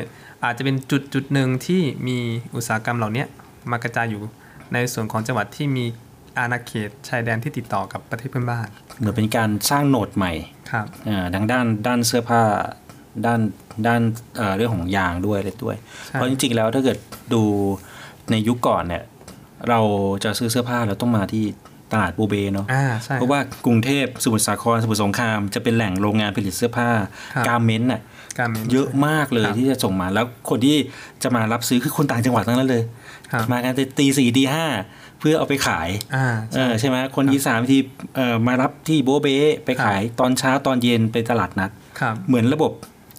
อาจจะเป็นจุดจุดหนึ่งที่มีอุตสาหกรรมเหล่านี้มากระจายอยู่ในส่วนของจังหวัดที่มีอาณาเขตชายแดนที่ติดต่อกับประเทศเพื่อนบ้านเหมือนเป็นการสร้างโหนดใหม่ครับอ่าดังด้านด้านเสื้อผ้าด้านด้านเอ่อเรื่องของยางด้วยอะไรด้วยใช่เพราะจริงๆแล้วถ้าเกิดดูในยุคก่อนเนี่ยเราจะซื้อเสื้อผ้าเราต้องมาที่ ตลาดบูเบเนาะอ่าใช่เพราะว่ากรุงเทพสมุทรสาครสมุทรสงครามจะเป็นแหล่งโรงงานผลิตเสื้อผ้าครับการเมนต์น่ะการเมนต์เยอะมากเลยครับที่จะส่งมาแล้วคนที่จะมารับซื้อคือคนต่างจังหวัดทั้งนั้นเลยครับมากันตีสี่ตีห้าเพื่อเอาไปขายอ่าเออใช่ไหมคนอีสานที่เอ่อมารับที่โบเบไปขายตอนเช้าตอนเย็นไปตลาดนัดครับเหมือนระบบ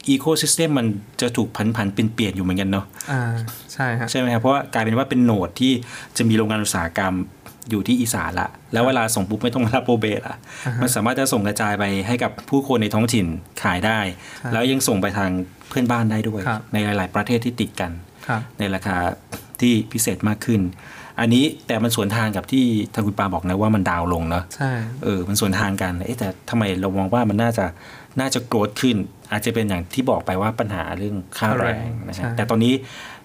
ecosystem มันจะถูกผันผันเปลี่ยนเปลี่ยนอยู่เหมือนกันเนาะอ่าใช่ฮะใช่ไหมครับเพราะว่ากลายเป็นว่าเป็น node ที่จะมีโรงงานอุตสาหกรรม อยู่ที่อีสานละ แล้วเวลาส่งปุ๊บไม่ต้องมารับโบเบละอ่าฮะมันสามารถจะส่งกระจายไปให้กับผู้คนในท้องถิ่นขายได้ใช่แล้วยังส่งไปทางเพื่อนบ้านได้ด้วยครับในหลาย ๆ ประเทศที่ติดกันครับในราคาที่พิเศษมากขึ้น อันนี้แต่มันสวนทางกับที่ทางคุณปาบอกนะว่ามันดาวลงเนาะใช่เออมันสวนทางกันเอ๊ะแต่ทำไมเรามองว่ามันน่าจะน่าจะโกรธขึ้น อาจจะเป็นอย่างที่บอกไปว่าปัญหาเรื่องค่าแรงนะฮะใช่แต่ตอนนี้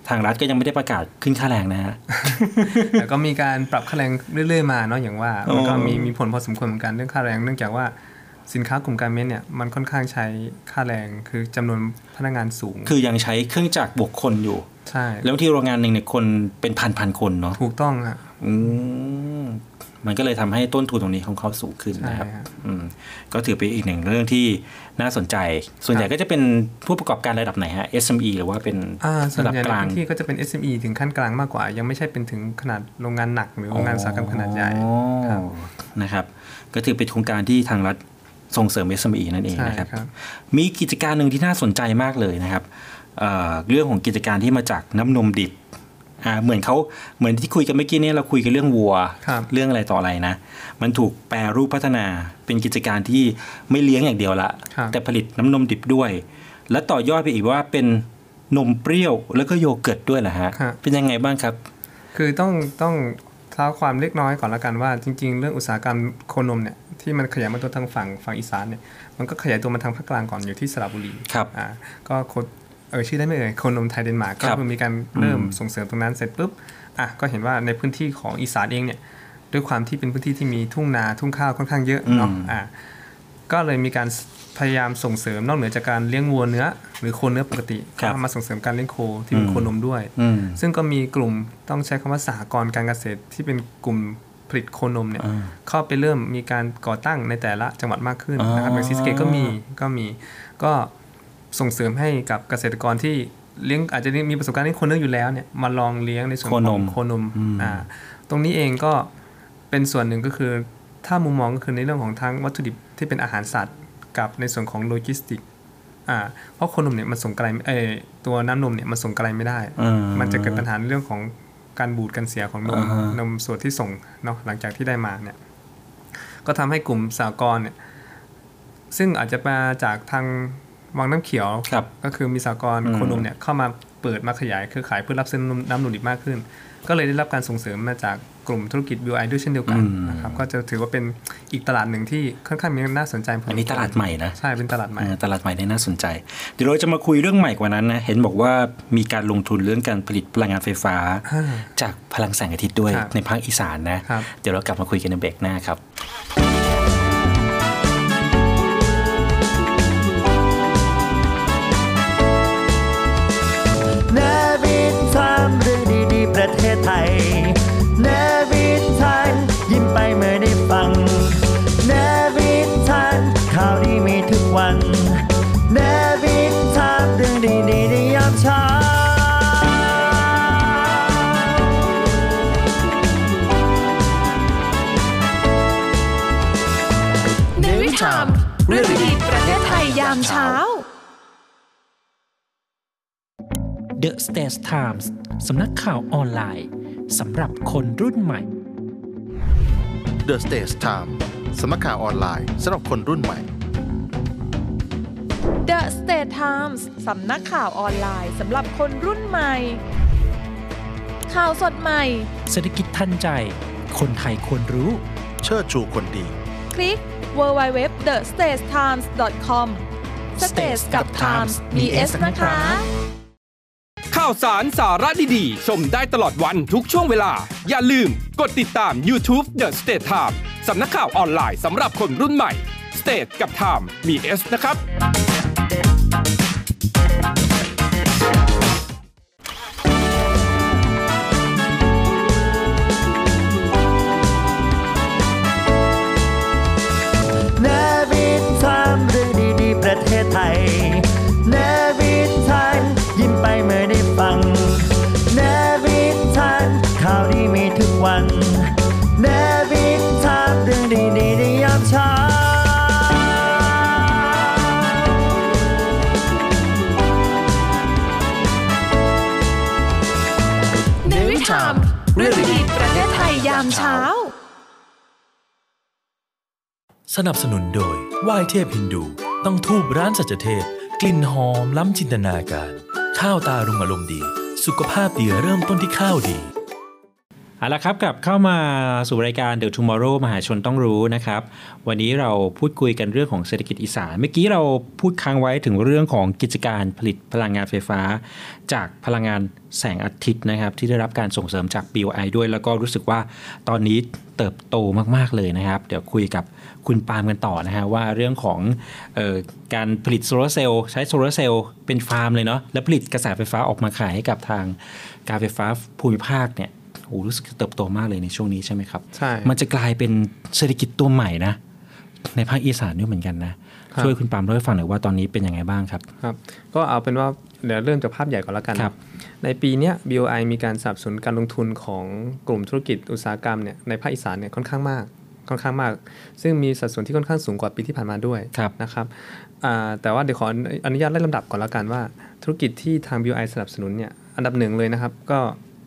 ทางรัฐก็ยังไม่ได้ประกาศขึ้นค่าแรงนะฮะแต่ก็มีการปรับค่าแรงเรื่อยๆมาเนาะอย่างว่ามันก็อ๋อมีมีผลพอสมควรเหมือนกันเรื่องค่าแรงเนื่องจากว่าสินค้ากลุ่มการเมนต์เนี่ยมันค่อนข้างใช้ค่าแรงคือจำนวนพนักงานสูง คือยังใช้เครื่องจักรบวกคนอยู่ ใช่ แล้วที่โรงงานหนึ่งเนี่ยคนเป็นพันพันๆคนเนาะถูกต้องฮะอืม มันก็เลยทำให้ต้นทุนตรงนี้ของเขาสูงขึ้นนะครับใช่ครับอืมก็ถือเป็นอีกหนึ่งเรื่องที่น่าสนใจ ส่วนใหญ่ก็จะเป็นผู้ประกอบการระดับไหนฮะ SME หรือว่าเป็นอ่าส่วนระดับใหญ่กในลางพื้นที่ก็จะเป็น SME ถึงขั้นกลางมากกว่า ยังไม่ใช่เป็นถึงขนาดโรงงานหนักหรือโรงงานอุตสาหกรรมขนาดใหญ่อ๋อนะครับ ก็ถือเป็นโครงการที่ทางรัฐส่งเสริม SME นั่นเองใช่นะครับครับ มีกิจการหนึ่งที่น่าสนใจมากเลยนะครับเอ่อเรื่องของกิจการที่มาจากน้ำนมดิบ อ่าเหมือนเขาเหมือนที่คุยกันเมื่อกี้เนี่ยเราคุยกันเรื่องวัวเรื่องอะไรต่ออะไรนะ มันถูกแปรรูปพัฒนาเป็นกิจการที่ไม่เลี้ยงอย่างเดียวละครับแต่ผลิตน้ำนมดิบด้วย และต่อยอดไปอีกว่าเป็นนมเปรี้ยวแล้วก็โยเกิร์ตด้วยแหละฮะครับเป็นยังไงบ้างครับ คือต้องต้องเท้าความเล็กน้อยก่อนละกันว่า จริง ๆ เรื่องอุตสาหกรรมโคนมเนี่ยที่มันขยายมาตัวทางฝั่งฝั่งอีสานเนี่ยมันก็ขยายตัวมาทางภาคกลางก่อนอยู่ที่สระบุรีครับอ่าก็โค เออชื่อได้ไหมเอ่ยโคนมไทยเดนมาร์กก็ครับคือมีการเริ่มอืมส่งเสริมตรงนั้นเสร็จปุ๊บอะก็เห็นว่าในพื้นที่ของอีสานเองเนี่ยด้วยความที่เป็นพื้นที่ที่มีทุ่งนาทุ่งข้าวค่อนข้างเยอะเนาะอืมอ่าก็เลยมีการพยายามส่งเสริมนอกเหนือจากการเลี้ยงวัวเนื้อ หรือโคเนื้อปกติครับก็มาส่งเสริมการเลี้ยงโคที่เป็นอืมโคนมด้วยอืมซึ่งก็มีกลุ่มต้องใช้คำว่าสหกรณ์การเกษตรที่เป็นกลุ่มผลิตโคนมเนี่ยอ่าเข้าไปเริ่มมีการก่อตั้งในแต่ละจังหวัดมากขึ้นอ๋อนะครับอย่างศรีสะเกษก็มีก็มีก็ ส่งเสริมให้กับเกษตรกรที่เลี้ยงอาจจะมีประสบการณ์เลี้ยงโคนเนื้ออยู่แล้วเนี่ยมาลองเลี้ยงในส่วนของโคนมอืมอ่าตรงนี้เองก็เป็นส่วนหนึ่งก็คือถ้ามุมมองก็คือในเรื่องของทั้งวัตถุดิบที่เป็นอาหารสัตว์ กับในส่วนของโลจิสติกอ่าเพราะโคนมเนี่ยมันส่งไกลเออตัวน้ำนมเนี่ยมันส่งไกลไม่ได้อืมมันจะเกิดปัญหาในเรื่องของการบูดการเสียของนมอ่าฮะนมส่วนที่ส่งเนาะหลังจากที่ได้มาเนี่ยก็ทำให้กลุ่มสากรณ์เนี่ยซึ่งอาจจะมาจากทาง วังน้ำเขียวก็คือมีสากรณ์อืมโคนมเนี่ยเข้ามาเปิดมาขยายเครือข่ายเพื่อรับซื้อน้ำน้ำนมดิบมากขึ้น ก็เลยได้รับการส่งเสริมมาจากกลุ่มธุรกิจ BI ด้วยเช่นเดียวกันอืมนะครับก็จะถือว่าเป็นอีกตลาดหนึ่งที่ค่อนข้างมีน่าสนใจพอันนี้ตลาดใหม่นะใช่เป็นตลาดใหม่เออตลาดใหม่เนี่ยน่าสนใจ เดี๋ยวเราจะมาคุยเรื่องใหม่กว่านั้นนะเห็นบอกว่ามีการลงทุนเรื่องการผลิตพลังงานไฟฟ้าอ่าจากพลังแสงอาทิตย์ด้วยครับในภาคอีสานนะครับเดี๋ยวเรากลับมาคุยกันในเบรกหน้าครับ ประเทศไทยเนวิทานยิ้มไปเมื่อได้ฟังเนวิทานข่าวดีมีทุกวันเนวิทามเรื่องดีๆในยามเช้าในวิถามเรื่องดีประเทศไทยยามเช้า The States Times สำนักข่าวออนไลน์สำหรับคนรุ่นใหม่ The Stage Time สำนักข่าวออนไลน์สำหรับคนรุ่นใหม่ The State Times สำนักข่าวออนไลน์สำหรับคนรุ่นใหม่ ข่าวสดใหม่ เศรษฐกิจทันใจ คนไทยควรรู้ เชิดชูคนดี คลิก www.thestagetimes.com Stage กับ Times มี S นะคะ ข่าวสารสาระดีๆ ชมได้ตลอดวันทุกช่วงเวลา อย่าลืมกดติดตาม YouTube The State Time สำนักข่าวออนไลน์สำหรับคนรุ่นใหม่ State กับ Time มี S นะครับ สนับสนุนโดยไหว้เทพฮินดู ต้องทูบร้านสัจเทพ กลิ่นหอมล้ำจินตนาการ ข้าวตารุงอารมณ์ดี สุขภาพดีเริ่มต้นที่ข้าวดี เอาละครับกลับเข้ามาสู่รายการ The Tomorrow มหาชนต้องรู้นะครับ วันนี้เราพูดคุยกันเรื่องของเศรษฐกิจอีสานเมื่อกี้เราพูดค้างไว้ถึงเรื่องของกิจการผลิตพลังงานไฟฟ้า จากพลังงานแสงอาทิตย์นะครับ ที่ได้รับการส่งเสริมจาก BOI ด้วย แล้วก็รู้สึกว่าตอนนี้เติบโตมากๆเลยนะครับ เดี๋ยวคุยกับ คุณปาล์มกันต่อนะฮะว่าเรื่องของเออการผลิตโซลาร์เซลล์ใช้โซลาร์เซลล์เป็นฟาร์มเลยเนาะแล้วผลิตกระแสไฟฟ้าออกมาขายให้กับทางการไฟฟ้าภูมิภาคเนี่ยโอ้รู้สึกเติบโตมากเลยในช่วงนี้ใช่ไหมครับใช่มันจะกลายเป็นเศรษฐกิจตัวใหม่นะในภาคอีสานด้วยเหมือนกันนะครับช่วยคุณปาล์มเล่าให้ฟังหน่อยว่าตอนนี้เป็นยังไงบ้างครับครับ ก็เอาเป็นว่าเดี๋ยวเริ่มจากภาพใหญ่ก่อนแล้วกันครับในปีเนี้ย BOI มีการสนับสนุนการลงทุนของกลุ่มธุรกิจอุตสาหกรรมเนี่ยในภาคอีสานเนี่ยค่อนข้างมาก ค่อนข้างมาก ซึ่งมีสัดส่วนที่ค่อนข้างสูงกว่าปีที่ผ่านมาด้วยนะครับอ่าแต่ว่าเดี๋ยวขออนุญาตไล่ลำดับก่อนแล้วกันว่า ธุรกิจที่ทาง BOI สนับสนุนเนี่ยอันดับหนึ่งเลยนะครับ ก็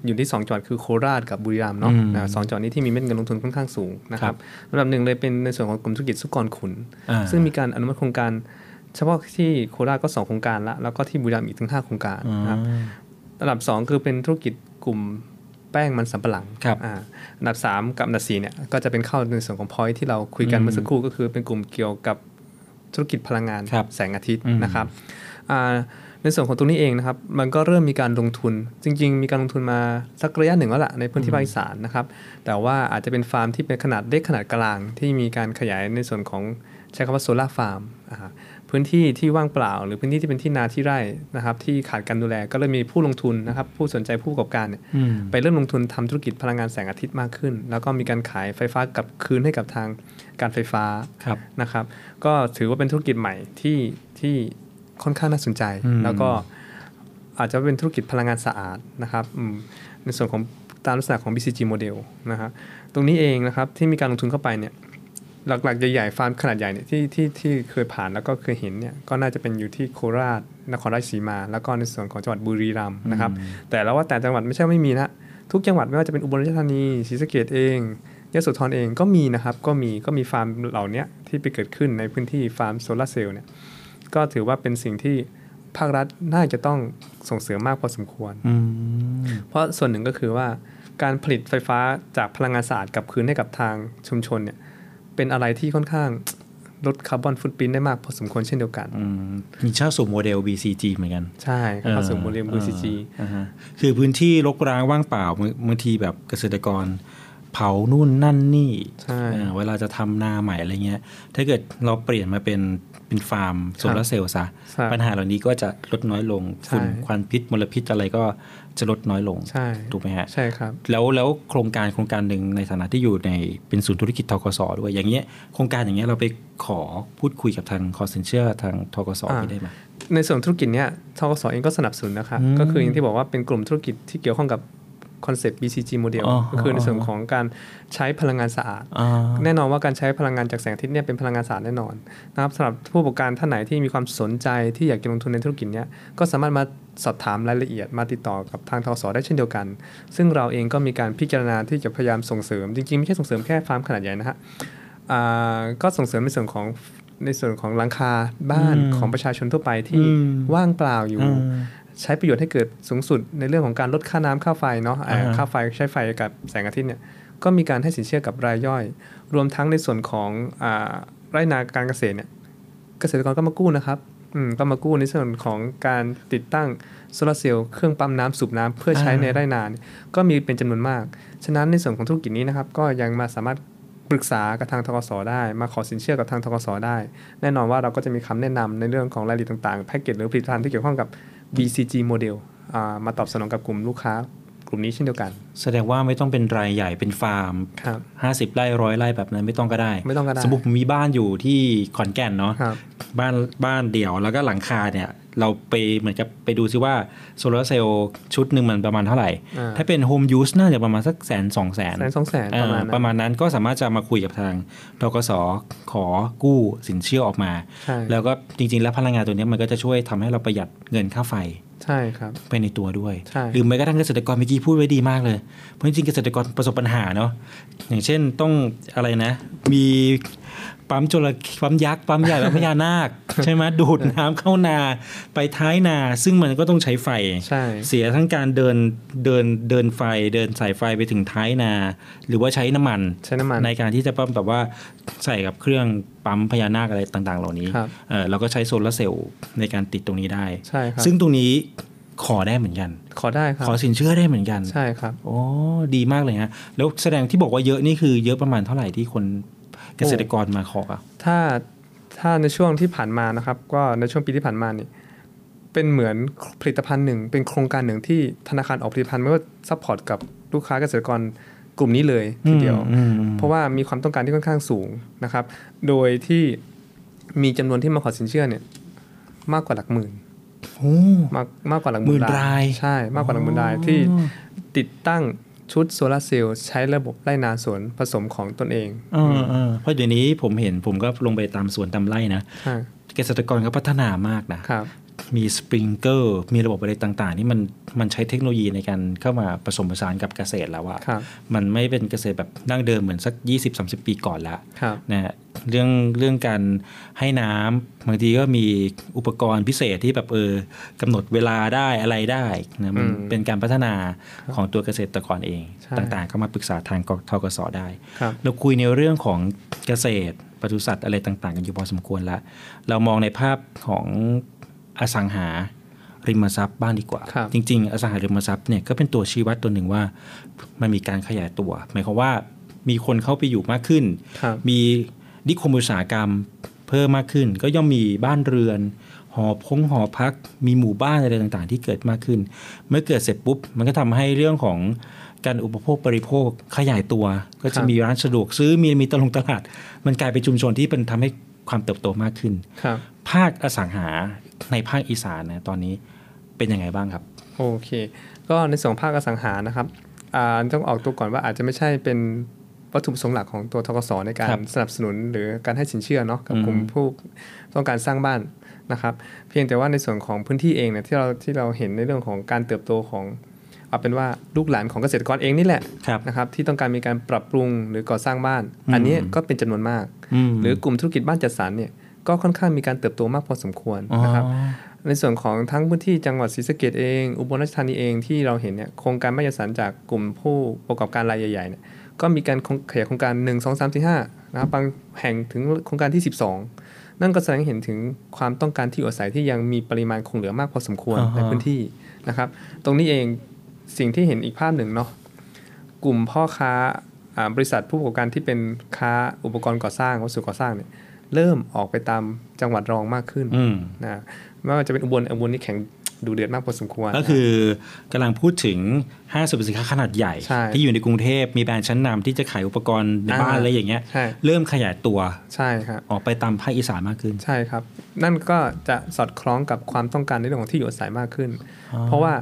อยู่ที่ 2จังหวัดคือโคราชกับบุรีรัมย์เนาะอืมนะสองจังหวัดนี้ที่มีเม็ดเงินลงทุนค่อนข้างสูงนะคครัรับบอันดับหนึ่งเลยเป็นในส่วนของกลุ่มธุรกิจสุกรขุนอ่าซึ่งมีการอนุมัติโครงการ เฉพาะที่โคราชก็ 2 โครงการละแล้วก็ที่บุรีรัมย์อีกถึง5โครงการนะครับอันดับ 2 คือเป็นธุรกิจกลุ่ม แป้งมันสำปะหลังครับอ่าอันดับ 3 กับอันดับ4เนี่ยก็จะเป็นเข้าในส่วนของพอยที่เราคุยกันอืมเมื่อสักครู่ก็คือเป็นกลุ่มเกี่ยวกับธุรกิจพลังงานครับแสงอาทิตย์อืมนะครับอ่าในส่วนของตรงนี้เองนะครับ มันก็เริ่มมีการลงทุน จริง ๆ มีการลงทุนมาสักระยะหนึ่งแล้วล่ะในพื้นที่ภาคอีสานนะครับ แต่ว่าอาจจะเป็นฟาร์มที่เป็นขนาดเล็กขนาดกลาง ที่มีการขยายในส่วนของใช้คำว่าโซลาร์ฟาร์มอ่า พื้นที่ที่ว่างเปล่า หรือพื้นที่ที่เป็นที่นาที่ไร่นะครับ ที่ขาดการดูแลก็เลยมีผู้ลงทุนนะครับ ผู้สนใจผู้ประกอบการเนี่ยอืมไปเริ่มลงทุนทำธุรกิจพลังงานแสงอาทิตย์มากขึ้น แล้วก็มีการขายไฟฟ้ากลับคืนให้กับทางการไฟฟ้าครับนะครับ ก็ถือว่าเป็นธุรกิจใหม่ที่ที่ค่อนข้างน่าสนใจอืมแล้วก็อาจจะเป็นธุรกิจพลังงานสะอาดนะครับอืมในส่วนของตามลักษณะของ BCG โมเดลนะครับตรงนี้เองนะครับที่มีการลงทุนเข้าไปเนี่ย หลักๆใหญ่ๆฟาร์มขนาดใหญ่เนี่ยที่ที่ที่เคยผ่านแล้วก็เคยเห็นเนี่ยก็น่าจะเป็นอยู่ที่โคราชนครราชสีมา แล้วก็ในส่วนของจังหวัดบุรีรัมย์นะครับ แต่แล้วว่าแต่จังหวัดไม่ใช่ไม่มีนะทุกจังหวัดไม่ว่าจะเป็นอุบลราชธานีศรีสะเกษเองยโสธรเองก็มีนะครับก็มีก็มีฟาร์มเหล่าเนี้ยที่ไปเกิดขึ้นในพื้นที่ฟาร์มโซลาร์เซลล์เนี่ยก็ถือว่าเป็นสิ่งที่ภาครัฐน่าจะต้องส่งเสริมมากพอสมควรอืมเพราะส่วนหนึ่งก็คือว่าการผลิตไฟฟ้าจากพลังงานสะอาดกลับคืนให้กับทางชุมชนเนี่ย เป็นอะไรที่ค่อนข้างลด carbon footprint ได้มากพอสมควรเช่นเดียวกันมีเช่าสู่โมเดล BCG เหมือนกัน ใช่เข้าสู่โมเดลออ BCG อ่าฮะคือพื้นที่รกร้างว่างเปล่าบางบางทีแบบเกษตรกร เผานู่นนั่นนี่ใช่อ่าเวลาจะทำนาใหม่อะไรเงี้ย ถ้าเกิดเราเปลี่ยนมาเป็นเป็นฟาร์มโซลาร์เซลล์ซะใช่ปัญหาเหล่านี้ก็จะลดน้อยลงใช่ฝุ่นควันพิษมลพิษอะไรก็ จะลดน้อยลงใช่ถูกไหมฮะใช่ครับแล้วแล้วโครงการโครงการหนึ่งในฐานะที่อยู่ในเป็นศูนย์ธุรกิจธกสด้วยอย่างเงี้ยโครงการอย่างเงี้ยเราไปขอพูดคุยกับทางคอสินเชื่อทางธกสอ่าไปได้ไหมในส่วนธุรกิจเนี้ยธกสเองก็สนับสนุนนะครับอืมก็คืออย่างที่บอกว่าเป็นกลุ่มธุรกิจที่เกี่ยวข้องกับคอนเซปต์ BCG โมเดลอ๋อก็คือในส่วนของการใช้พลังงานสะอาดอ่าแน่นอนว่าการใช้พลังงานจากแสงอาทิตย์เนี่ยเป็นพลังงานสะอาดแน่นอนนะครับสำหรับผู้ประกอบการท่านไหนที่มีความสนใจที่อยากจะลงทุนในธุรกิจเนี้ยก็สามารถมา สอบถามรายละเอียดมาติดต่อกับทางทกสได้เช่นเดียวกัน ซึ่งเราเองก็มีการพิจารณาที่จะพยายามส่งเสริม จริงๆ ไม่ใช่ส่งเสริมแค่ฟาร์มขนาดใหญ่นะฮะอ่าก็ส่งเสริมในส่วนของในส่วนของหลังคาบ้านอืมของประชาชนทั่วไปที่อืมว่างเปล่าอยู่อืมใช้ประโยชน์ให้เกิดสูงสุดในเรื่องของการลดค่าน้ำค่าไฟเนาะเอ่ออ่าฮะค่าไฟใช้ไฟกับแสงอาทิตย์เนี่ยก็มีการให้สินเชื่อกับรายย่อย รวมทั้งในส่วนของอาไร่นาการเกษตรเนี่ยเกษตรกรก็มากู้นะครับ อืมก็มากู้ในส่วนของการติดตั้งโซลาเซลล์เครื่องปั๊มน้ำสูบน้ำเพื่อใช้ในไร่นาน ก็มีเป็นจำนวนมาก ฉะนั้นในส่วนของธุรกิจนี้นะครับก็ยังมาสามารถปรึกษากับทางทกสได้ มาขอสินเชื่อกับทางทกสได้ แน่นอนว่าเราก็จะมีคำแนะนำในเรื่องของรายละเอียดต่างๆแพ็กเกจหรือผลิตภัณฑ์ที่เกี่ยวข้องกับ BCG โมเดลมาตอบสนองกับกลุ่มลูกค้า ลุ่มนี้เช่นเดียวกัน แสดงว่าไม่ต้องเป็นรายใหญ่เป็นฟาร์มครับห้าสิบไร่ร้อยไร่แบบนั้นไม่ต้องก็ได้ ไม่ต้องก็ได้ สมมติผมมีบ้านอยู่ที่ขอนแก่นเนาะครับบ้านบ้านเดี่ยวแล้วก็หลังคาเนี่ย เราไปเหมือนกับไปดูซิว่าโซลาร์เซลล์ชุดหนึ่งมันประมาณเท่าไหร่อ่าถ้าเป็นโฮมยูสน่าจะประมาณสักแสนสองแสนแสนสองแสนประมาณนั้นประมาณนั้นก็สามารถจะมาคุยกับทางทกสขอกู้สินเชื่อออกมาใช่แล้วก็จริง ๆ แล้วพลังงานตัวเนี้ยมันก็จะช่วยทำให้เราประหยัดเงินค่าไฟ ใช่ครับไปในตัวด้วยใช่หรือแม้กระทั่งเกษตรกรเมื่อกี้พูดไว้ดีมากเลย เพราะจริงๆเกษตรกรประสบปัญหาเนาะอย่างเช่นต้องอะไรนะ มี ปั๊มจระปั๊มยักษ์ปั๊มใหญ่ปั๊มพญานาค ใช่ไหมดูดน้ำเข้านาไปท้ายนา ซึ่งมันก็ต้องใช้ไฟใช่เสียทั้งการเดินเดินเดินไฟเดินสายไฟไปถึงท้ายนา หรือว่าใช้น้ำมันใช้น้ำมันในการที่จะปั๊มแบบว่าใส่กับเครื่องปั๊มพญานาคอะไรต่าง ๆ เหล่านี้ครับเออเราก็ใช้โซลาร์เซลล์ในการติดตรงนี้ได้ใช่ครับซึ่งตรงนี้ขอได้เหมือนกัน ขอได้ครับ ขอสินเชื่อได้เหมือนกัน ใช่ครับ โอ้ ดีมากเลยฮะ แล้วแสดงที่บอกว่าเยอะนี่คือเยอะประมาณเท่าไหร่ที่คน เกษตรกรมาขออะถ้าถ้าในช่วงที่ผ่านมานะครับ ก็ในช่วงปีที่ผ่านมานี่เป็นเหมือนผลิตภัณฑ์หนึ่ง เป็นโครงการหนึ่งที่ธนาคารออกผลิตภัณฑ์ไม่ว่า support กับลูกค้าเกษตรกรกลุ่มนี้เลยทีเดียวอืมอืมเพราะว่ามีความต้องการที่ค่อนข้างสูงนะครับ โดยที่มีจำนวนที่มาขอสินเชื่อเนี่ยมากกว่าหลักหมื่นโอ้มากมากกว่าหลักหหมื่มื่นนราย ใช่ มากกว่าหลักหมื่นรายที่ติดตั้ง ชุดโซลาร์เซลล์ใช้ระบบไร่นาสวนผสมของตนเองเออเออเพราะเดี๋ยวนี้ผมเห็นผมก็ลงไปตามสวนตามไร่นะใช่เกษตรกรก็พัฒนามากนะครับ มีสปริงเกอร์มีระบบอะไรต่างๆที่มันมันใช้เทคโนโลยีในการเข้ามาผสมผสานกับเกษตรแล้วอะครับมันไม่เป็นเกษตรแบบดั้งเดิมเหมือนสัก 20-30 ปีก่อนแล้วครับนะฮะเรื่องเรื่องการให้น้ำบางทีก็มีอุปกรณ์พิเศษที่แบบเออกำหนดเวลาได้อะไรได้นะมันอืมเป็นการพัฒนาของตัวเกษตรกรเองใช่ต่างๆ ก็มาปรึกษาทางกทกสได้ครับเราคุยในเรื่องของเกษตรปศุสัตว์อะไรต่าง ๆ กันอยู่พอสมควรแล้ว เรามองในภาพของ อสังหาริมทรัพย์บ้านดีกว่าครับจริง ๆ อสังหาริมทรัพย์เนี่ยก็เป็นตัวชี้วัดตัวหนึ่งว่ามันมีการขยายตัว หมายความว่ามีคนเข้าไปอยู่มากขึ้นครับมีนิคมอุตสาหกรรมเพิ่มมากขึ้น ก็ย่อมมีบ้านเรือน หอพงหอพัก มีหมู่บ้านอะไรต่างๆ ที่เกิดมากขึ้น เมื่อเกิดเสร็จปุ๊บ มันก็ทำให้เรื่องของการอุปโภคบริโภคขยายตัว ก็ครัจะบมีร้านสะดวกซื้อมีมีตลงตลาด มันกลายเป็นชุมชนที่เป็นทำให้ความเติบโตมากขึ้นครับภาคอสังหา ในภาคอีสานนะตอนนี้เป็นยังไงบ้างครับ โอเค ก็ในส่วนของภาคอสังหานะครับอ่าต้องออกตัวก่อนว่าอาจจะไม่ใช่เป็นวัตถุประสงค์หลักของตัวทกสในการครับสนับสนุนหรือการให้สินเชื่อเนาะกับอืมกลุ่มผู้ต้องการสร้างบ้านนะครับ เพียงแต่ว่าในส่วนของพื้นที่เองเนี่ยที่เราที่เราเห็นในเรื่องของการเติบโตของเอาเป็นว่าลูกหลานของเกษตรกรเองนี่แหละครับนะครับที่ต้องการมีการปรับปรุงหรือก่อสร้างบ้านอืมอันนี้ก็เป็นจำนวนมากอืมหรือกลุ่มธุรกิจบ้านจัดสรรเนี่ย ก็ค่อนข้างมีการเติบโตมากพอสมควรนะครับอ๋อในส่วนของทั้งพื้นที่จังหวัดศรีสะเกดเอง อุบลราชธานีเองที่เราเห็นเนี่ยโครงการไม่จัดสรรจากกลุ่มผู้ประกอบการรายใหญ่ๆเนี่ยก็มีการขยายโครงการ 1 2 3 4 5นะครับบางแห่งถึงโครงการที่ 12 นั่นก็แสดงให้เห็นถึงความต้องการที่อยู่อาศัยที่ยังมีปริมาณคงเหลือมากพอสมควรอ่าฮะในพื้นที่นะครับ ตรงนี้เองสิ่งที่เห็นอีกภาพหนึ่งเนาะกลุ่มพ่อค้าอ่าบริษัทผู้ประกอบการที่เป็นค้าอุปกรณ์ก่อสร้างวัสดุก่อสร้างเนี่ย เริ่มออกไปตามจังหวัดรองมากขึ้นอืมนะไม่ว่าจะเป็นอุบลอุบลนี่แข่งดูเดือดมากพอสมควร ก็คือกำลังพูดถึงห้างสรรพสินค้าขนาดใหญ่ใช่ที่อยู่ในกรุงเทพมีแบรนด์ชั้นนำที่จะขายอุปกรณ์ในบ้านอ่าอะไรอย่างเงี้ยใช่เริ่มขยายตัวใช่ครับออกไปตามภาคอีสานมากขึ้นใช่ครับ นั่นก็จะสอดคล้องกับความต้องการในเรื่องของที่อยู่อาศัยมากขึ้นอ๋อเพราะว่า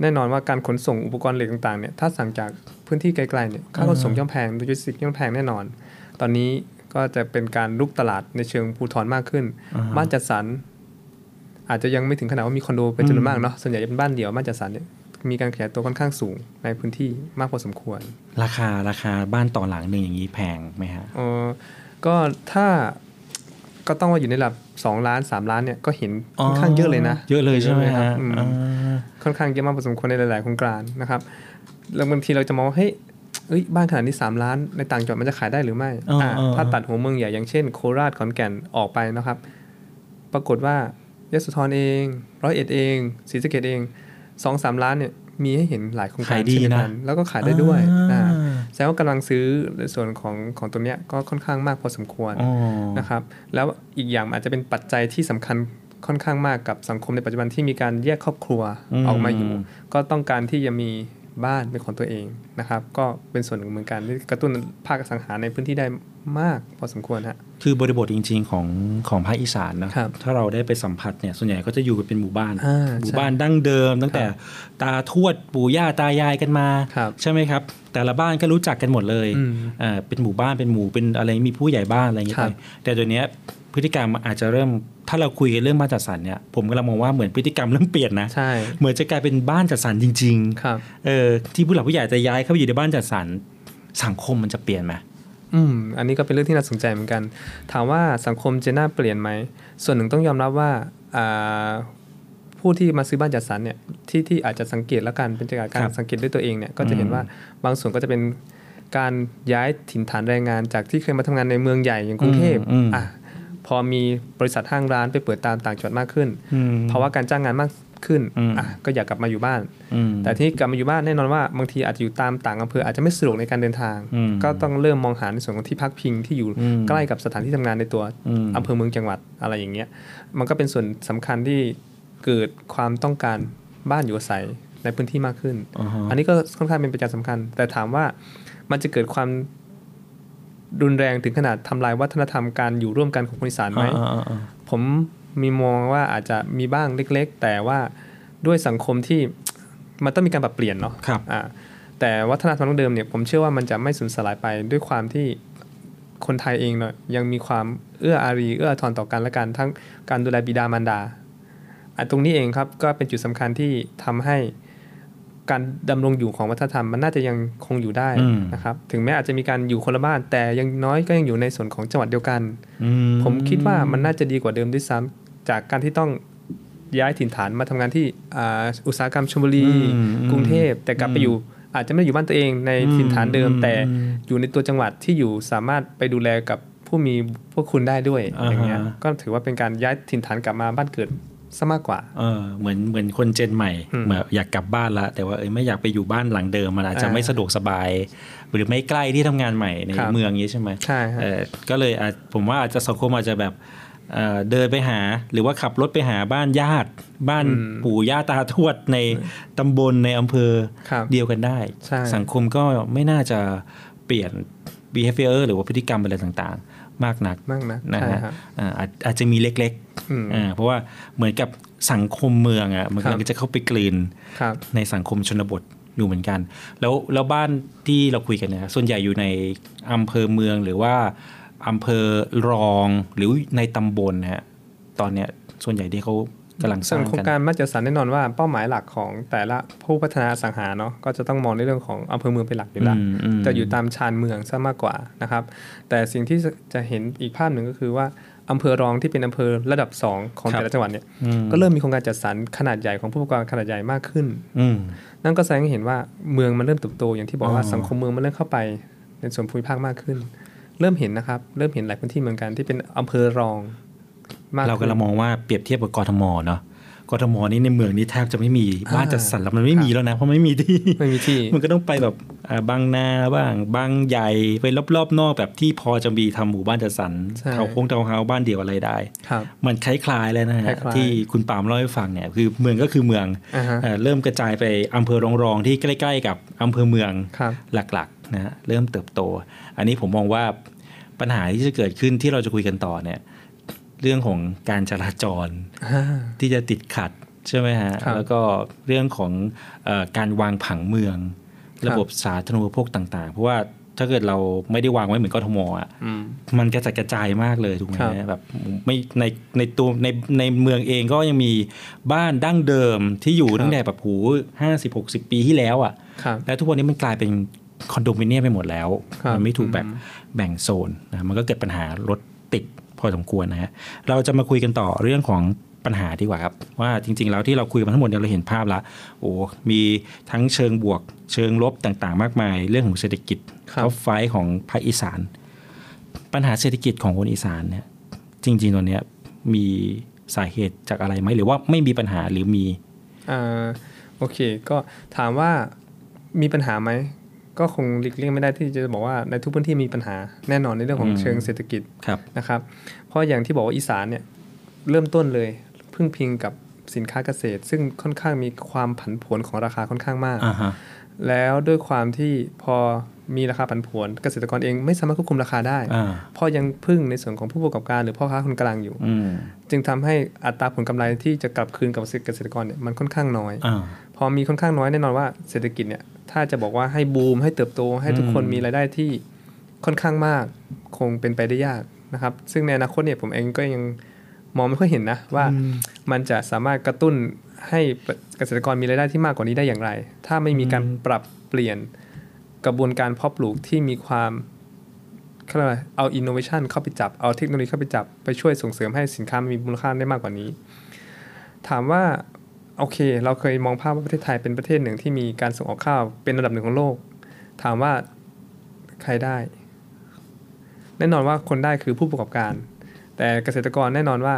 แน่นอนว่าการขนส่งอุปกรณ์เหล็กต่างๆเนี่ยถ้าสั่งจากพื้นที่ไกลๆเนี่ยค่าขนส่งอ่าย่อมแพงโลจิสติกส์ย่อมแพงแน่นอน ตอนนี้ ก็จะเป็นการรุกตลาดในเชิงภูธรมากขึ้นอ่าฮะบ้านจัดสรรอาจจะยังไม่ถึงขนาดว่ามีคอนโดเป็นจำนวนมากเนาะส่วนใหญ่จะเป็นบ้านเดี่ยวบ้านจัดสรรเนี่ยมีการขยายตัวค่อนข้างสูงในพื้นที่มากพอสมควร ราคาราคาบ้านต่อหลังหนึ่งอย่างนี้แพงไหมฮะเออก็ถ้าก็ต้องว่าอยู่ในระดับ2ล้าน 3 ล้านเนี่ยก็เห็นค่อนข้างเยอะเลยนะ เยอะเลยใช่ไหมครัฮะบอืมอ่าค่อนข้างเยอะมากพอสมควรในหลาย ๆ โครงการนะครับแล้วบางทีเราจะมองว่าเฮ้ย เอ้ยบ้านขนาดนี้ 3 ล้านในต่างจังหวัดมันจะขายได้หรือไม่เอออ่าเออถ้าตัดหัวเมืองใหญ่อย่างเช่นโคราชขอนแก่นออกไปนะครับ ปรากฏว่ายโสธรเองร้อยเอ็ดเองศรีสะเกดเองสองสามล้านเนี่ยมีให้เห็นหลายโครงการขายดีเช่นเดียวนะกันแล้วก็ขายได้ด้วยอ่าอ่าแสดงว่ากำลังซื้อในส่วนของของตัวเนี้ยก็ค่อนข้างมากพอสมควรอ๋อนะครับ แล้วอีกอย่างอาจจะเป็นปัจจัยที่สำคัญค่อนข้างมากกับสังคมในปัจจุบันที่มีการแยกครอบครัวอืมออกมาอยู่ ก็ต้องการที่จะมี บ้านเป็นของตัวเองนะครับ ก็เป็นส่วนหนึ่งเหมือนกันที่กระตุ้นภาคอสังหาในพื้นที่ได้มากพอสมควรฮะคือบริบทจริง ๆ ของของภาคอีสานนะครับถ้าเราได้ไปสัมผัสเนี่ยส่วนใหญ่ก็จะอยู่กันเป็นหมู่บ้านอ่าหมู่ใช่บ้านดั้งเดิม ตั้งแต่ตาทวดปู่ย่าตายายกันมาครับใช่ไหมครับ แต่ละบ้านก็รู้จักกันหมดเลยอืมอ่าเป็นหมู่บ้านเป็นหมู่เป็นอะไรมีผู้ใหญ่บ้านอะไรอย่างเงี้ยครัไปบแต่เดี๋ยวนี้ พฤติกรรมอาจจะเริ่มถ้าเราคุยกันเรื่องบ้านจัดสรรเนี่ยผมกำลังมองว่าเหมือนพฤติกรรมเริ่มเปลี่ยนนะใช่เหมือนจะกลายเป็นบ้านจัดสรรจริงครับๆเออที่ผู้หลักผู้ใหญ่จะย้ายเข้าไปอยู่ในบ้านจัดสรรสังคมมันจะเปลี่ยนไหมอืมอันนี้ก็เป็นเรื่องที่น่าสนใจเหมือนกัน ถามว่าสังคมจะน่าเปลี่ยนไหมส่วนหนึ่งต้องยอมรับว่าอ่าผู้ที่มาซื้อบ้านจัดสรรเนี่ยที่ที่อาจจะสังเกตแล้วกันเป็นจากการครับสังเกตด้วยตัวเองเนี่ยก็จะเห็นอืมว่าบางส่วนก็จะเป็นการย้ายถิ่นฐานแรงงานจากที่เคยมาทำงานในเมืองใหญ่อย่างกรุงเทพอืมอะ พอมีบริษัทห้างร้านไปเปิดตามต่างจังหวัดมากขึ้นอืมเพราะว่าการจ้างงานมากขึ้นอืมอะก็อยากกลับมาอยู่บ้านอืมแต่ที่กลับมาอยู่บ้านแน่นอนว่าบางทีอาจจะอยู่ตามต่างอำเภออาจจะไม่สะดวกในการเดินทางอืมก็ต้องเริ่มมองหาในส่วนของที่พักพิงที่อยู่อืมใกล้กับสถานที่ทำงานในตัวอืมอำเภอเมืองจังหวัดอะไรอย่างเงี้ยมันก็เป็นส่วนสำคัญที่เกิดความต้องการบ้านอยู่อาศัยในพื้นที่มากขึ้นอ่าฮะอันนี้ก็ค่อนข้างเป็นปัจจัยสำคัญ แต่ถามว่ามันจะเกิดความ รุนแรงถึงขนาดทำลายวัฒนธรรมการอยู่ร่วมกันของคนอีสานไหมอ่าอ่าอ่าผมมีมองว่าอาจจะมีบ้างเล็ก ๆ แต่ว่าด้วยสังคมที่มันต้องมีการปรับเปลี่ยนเนาะครับอ่าแต่วัฒนธรรมดั้งเดิมเนี่ยผมเชื่อว่ามันจะไม่สูญสลายไปด้วยความที่คนไทยเองเนาะยังมีความเอื้ออารีเอื้ออาทรต่อกันและกันทั้งการดูแลบิดามารดาอะตรงนี้เองครับก็เป็นจุดสำคัญที่ทำให้ การดำรงอยู่ของวัฒนธรรมมันน่าจะยังคงอยู่ได้อืมนะครับ ถึงแม้อาจจะมีการอยู่คนละบ้าน แต่อยังน้อยก็ยังอยู่ในส่วนของจังหวัดเดียวกันอืผมคิดว่ามันน่าจะดีกว่าเดิมด้วยซ้ำจากการที่ต้องย้ายถิ่นฐานมาทำงานที่อ่าอุตสาหกรรมชลบุรีอืมกรุงเทพ แต่กลับไปอยู่อาจจะไม่ได้อยู่บ้านตัวเองในถิ่นฐานเดิมอืมแต่อยู่ในตัวจังหวัดที่อยู่สามารถไปดูแลกับผู้มีพวกคุณได้ด้วยอ่าฮะอย่างเงี้ยก็ถือว่าเป็นการย้ายถิ่นฐานกลับมาบ้านเกิด ซะมากกว่า เออเหมือนเหมือนคนเจนใหม่อืมเหมือนอยากกลับบ้านละ แต่ว่าเอ้ยไม่อยากไปอยู่บ้านหลังเดิมมันอาจจะอ่าไม่สะดวกสบาย หรือไม่ใกล้ที่ทำงานใหม่ในครับเมืองนี้ใช่ไหมใช่ฮะเออก็เลยอาจผมว่าอาจจะสังคมอาจจะแบบเอ่อเดินไปหาหรือว่าขับรถไปหาบ้านญาติ บ้านปู่ย่าตาทวดในตำบลในอำเภอครับเดียวกันได้ใช่สังคมก็ไม่น่าจะเปลี่ยน behavior หรือว่าพฤติกรรมอะไรต่างๆ มากนักมากนะนะใช่ฮะครับอ่าอาจอาจจะมีเล็กอืมๆอ่าเพราะว่าเหมือนกับสังคมเมืองอะมันครับกำลังจะเข้าไปกลืนครับในสังคมชนบทอยู่เหมือนกัน แล้วแล้วบ้านที่เราคุยกันเนี่ยส่วนใหญ่อยู่ในอำเภอเมืองหรือว่าอำเภอรองหรือในตำบลนะฮะตอนเนี้ยส่วนใหญ่ที่เขา กำลังสส่วร้านงโครงกันการมาตรจัดสรรแน่นอนว่าเป้าหมายหลักของแต่ละผู้พัฒนาอสังหาเนาะก็จะต้องมองในเรื่องของอำเภอเมืองเป็นหลักอยู่แล้วอืมอืมจะอยู่ตามชานเมืองซะมากกว่านะครับ แต่สิ่งที่จะเห็นอีกภาพหนึ่งก็คือว่าอำเภอรองที่เป็นอำเภอระดับ 2 ของครับแต่ละจังหวัดเนี่ยอืมก็เริ่มมีโครงการจัดสรรขนาดใหญ่ของผู้ประกอบการขนาดใหญ่มากขึ้นอืมนั่นก็แสดงให้เห็นว่าเมืองมันเริ่มเติบโตอย่างที่บอกว่าอ๋อสังคมเมืองมันเริ่มเข้าไปในส่วนภูมิภาคมากขึ้น เริ่มเห็นนะครับ เริ่มเห็นหลายพื้นที่เหมือนกันที่เป็นอำเภอรองมาก เราขึ้นกำลังมองว่าเปรียบเทียบกับกทมเนาะกทมนี่ในเมืองนี้แทบจะไม่มีบ้านจัดสรรแล้วมันไม่มีแล้วนะเพราะไม่มีที่ไม่มีที่ มันก็ต้องไปแบบอ่าบางนาบ้างบางใหญ่ไปรอบๆ นอกแบบที่พอจะมีทำหมู่บ้านจัดสรรใช่เขาโค้งเทาวน์เฮาส์บ้านเดียวอะไรได้ครับมันคล้ายๆเลยนะฮะคล้ายๆที่คุณปาล์มเล่าให้ฟังเนี่ยคือเมืองก็คือเมืองอ่าฮะเอ่อเริ่มกระจายไปอำเภอรองๆที่ใกล้ ๆ กับอำเภอเมืองครับหลักๆนะฮะเริ่มเติบโต อันนี้ผมมองว่าปัญหาที่จะเกิดขึ้นที่เราจะคุยกันต่อเนี่ย เรื่องของการจราจรอ่าที่จะติดขัดใช่ไหมฮะครับแล้วก็เรื่องของเออการวางผังเมืองครับระบบสาธารณูปโภคต่าง ๆ เพราะว่าถ้าเกิดเราไม่ได้วางไว้เหมือนกทมอะอืมมันกระจัดกระจายมากเลยถูกไหมครับแบบไม่ในในตัวในในเมืองเองก็ยังมีบ้านดั้งเดิมที่อยู่ตั้งแต่แบบหูห้าสิบหกสิบปีที่แล้วอะครับแล้วทุกวันนี้มันกลายเป็นคอนโดมิเนียมไปหมดแล้วครับมันไม่ถูกแบบแบ่งโซนนะมันก็เกิดปัญหารถติด พอสมควรนะฮะเราจะมาคุยกันต่อเรื่องของปัญหาดีกว่าครับ ว่าจริง ๆ แล้วที่เราคุยมาทั้งหมดเนี่ยเราเห็นภาพละโอ้มีทั้งเชิงบวก เชิงลบต่างๆ มากมาย เรื่องของเศรษฐกิจครับ top five ของภาคอีสาน ปัญหาเศรษฐกิจของคนอีสานเนี่ยจริงๆตอนเนี้ยมีสาเหตุจากอะไรไหมหรือว่าไม่มีปัญหาหรือมีอ่าโอเค ก็ถามว่ามีปัญหาไหม ก็คงหลีกเลี่ยงไม่ได้ที่จะบอกว่าในทุกพื้นที่มีปัญหาแน่นอนในเรื่องของอืมเชิงเศรษฐกิจครับนะครับ เพราะอย่างที่บอกว่าอีสานเนี่ยเริ่มต้นเลยพึ่งพิงกับสินค้าเกษตร ซึ่งค่อนข้างมีความผันผวนของราคาค่อนข้างมากอ่าฮะแล้วด้วยความที่พอมีราคาผันผวน เกษตรกรเองไม่สามารถควบคุมราคาได้อ่าเพราะยังพึ่งในส่วนของผู้ประกอบการหรือพ่อค้าคนกลางอยู่อืมจึงทำให้อัตราผลกำไรที่จะกลับคืนกับเกษตรกรเนี่ยมันค่อนข้างน้อยอ่าพอมีค่อนข้างน้อยแน่นอนว่าเศรษฐกิจเนี่ย ถ้าจะบอกว่าให้บูมให้เติบโต ให้ทุกคนอืมมีรายได้ที่ค่อนข้างมากคงเป็นไปได้ยากนะครับ ซึ่งในอนาคตเนี่ยผมเองก็ยังมองไม่ค่อยเห็นนะว่ามันจะสามารถกระตุ้นให้เกษตรกรมีรายได้ที่มากกว่านี้ได้อย่างไร ถ้าไม่มีการปรับเปลี่ยนกระบวนการเพาะปลูกที่มีความเขาเรียกอะไรเอาอินโนเวชันเข้าไปจับ เอาเทคโนโลยีเข้าไปจับ ไปช่วยส่งเสริมให้สินค้ามันมีมูลค่าได้มากกว่านี้ ถามว่า โอเค เราเคยมองภาพว่าประเทศไทยเป็นประเทศหนึ่งที่มีการส่งออกข้าวเป็นระดับหนึ่งของโลก ถามว่าใครได้ แน่นอนว่าคนได้คือผู้ประกอบการ แต่เกษตรกรแน่นอนว่า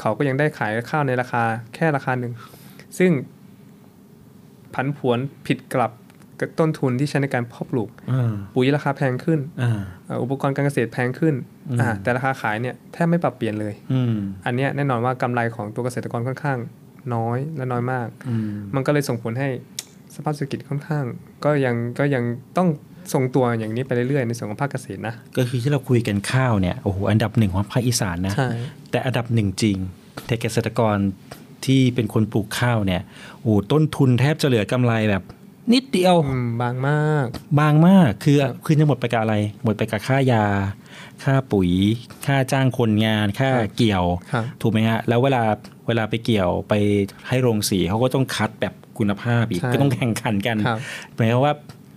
เขาก็ยังได้ขายข้าวในราคาแค่ราคาหนึ่ง ซึ่งผันผวนผิดกลับกับต้นทุนที่ใช้ในการเพาะปลูกอ่าปุ๋ยราคาแพงขึ้นอ่าเอ่ออุปกรณ์การเกษตรแพงขึ้นอืมอ่าแต่ราคาขายเนี่ยแทบไม่ปรับเปลี่ยนเลยอืมอันเนี้ยแน่นอนว่ากำไรของตัวเกษตรกรค่อนข้าง น้อยและน้อยมากอืมมันก็เลยส่งผลให้สภาพเศรษฐกิจค่อนข้าง ก็ยังก็ยังต้องทรงตัวอย่างนี้ไปเรื่อยๆในส่วนของภาคเกษตรนะ ก็คือที่เราคุยกันข้าวเนี่ยโอ้โหอันดับหนึ่งของภาคอีสานนะใช่แต่อันดับหนึ่งจริง แต่เกษตรกรที่เป็นคนปลูกข้าวเนี่ยโอ้โหต้นทุนแทบจะเหลือกำไรแบบ นิดเดียวบางมาก บางมากคือคือจะหมดไปกับอะไร หมดไปกับค่ายา ค่าปุ๋ย ค่าจ้างคนงาน ค่าครับเกี่ยวครับถูกไหมฮะแล้วเวลา เวลาไปเกี่ยวไปให้โรงสีเขาก็ต้องคัดแบบคุณภาพอีกใช่ก็ต้องแข่งขันกันครับหมายความว่า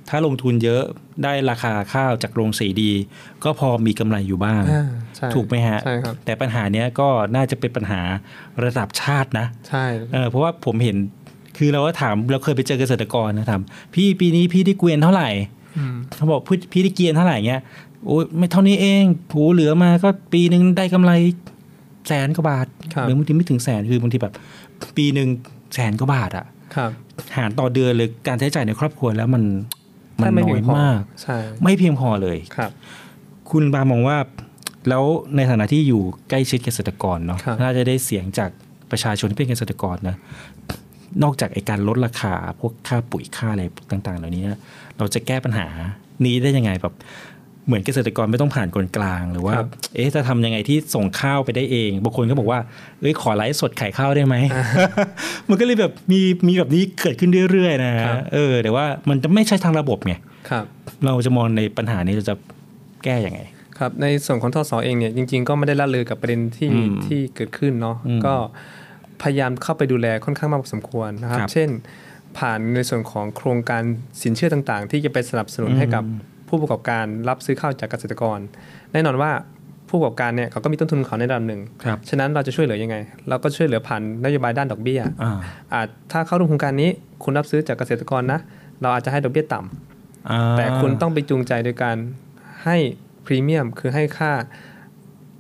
ถ้าลงทุนเยอะได้ราคาข้าวจากโรงสีดี ก็พอมีกำไรอยู่บ้างอ่าใช่ถูกไหมฮะใช่ครับแต่ปัญหาเนี้ยก็น่าจะเป็นปัญหาระดับชาตินะ ใช่เออเพราะว่าผมเห็นคือเราก็ถามเราเคยไปเจอเกษตรกรนะถามพี่ปีนี้พี่ได้เกวียนเท่าไหร่อืมเขาบอกพี่พี่ได้เกวียนเท่าไหร่เงี้ยโอ้ยไม่เท่านี้เองโหเหลือมาก็ปีหนึ่งได้กำไร แสนกว่าบาทครับหรือบางทีไม่ถึงแสนคือบางทีแบบปีหนึ่งแสนกว่าบาทอะครับหารต่อเดือนเลยการใช้จ่ายในครอบครัวแล้วมันมันแทบไม่น้เพีอยงพอมากใช่ไม่เพียงพอเลยครับ คุณบามองว่าแล้วในฐานะที่อยู่ใกล้ชิดเกษตรกรเนาะครับน่าจะได้เสียงจากประชาชนที่เป็นเกษตรกรนะนอกจากไอการลดราคาพวกค่าปุ๋ยค่าอะไรต่าง ๆ เหล่านี้ เราจะแก้ปัญหานี้ได้ยังไงแบบ เหมือนเกษตรกรไม่ต้องผ่านคนกลาง หรือว่าครับเอ๊ะจะทำยังไงที่ส่งข้าวไปได้เองบางคนก็บอกว่าเอ้ยขอไลฟ์สดขายข้าวได้ไหมมันก็เลยแบบมีมีแบบนี้เกิดขึ้นเรื่อยๆนะเออแต่ว่ามันจะไม่ใช่ทางระบบไงครับเราจะมองในปัญหานี้เราจะแก้ยังไง ครับในส่วนของทศเองเนี่ยจริง ๆ ก็ไม่ได้ละเลยกับประเด็นที่อืมที่เกิดขึ้นเนาะอืมก็พยายามเข้าไปดูแลค่อนข้างมากพอสมควรนะครับครับ เช่น ผ่านในส่วนของโครงการสินเชื่อต่างๆ ที่จะไปสนับสนุนอืมให้กับ ผู้ประกอบการรับซื้อข้าวจากเกษตรกร แน่นอนว่าผู้ประกอบการเนี่ยเขาก็มีต้นทุนของเขาในระดับหนึ่งครับฉะนั้นเราจะช่วยเหลือยังไง เราก็ช่วยเหลือผ่านนโยบายด้านดอกเบี้ยอ่าอาจถ้าเข้าร่วมโครงการนี้คุณรับซื้อจากเกษตรกรนะ เราอาจจะให้ดอกเบี้ยต่ำอ่าแต่คุณต้องไปจูงใจโดยการให้พรีเมียมคือให้ค่า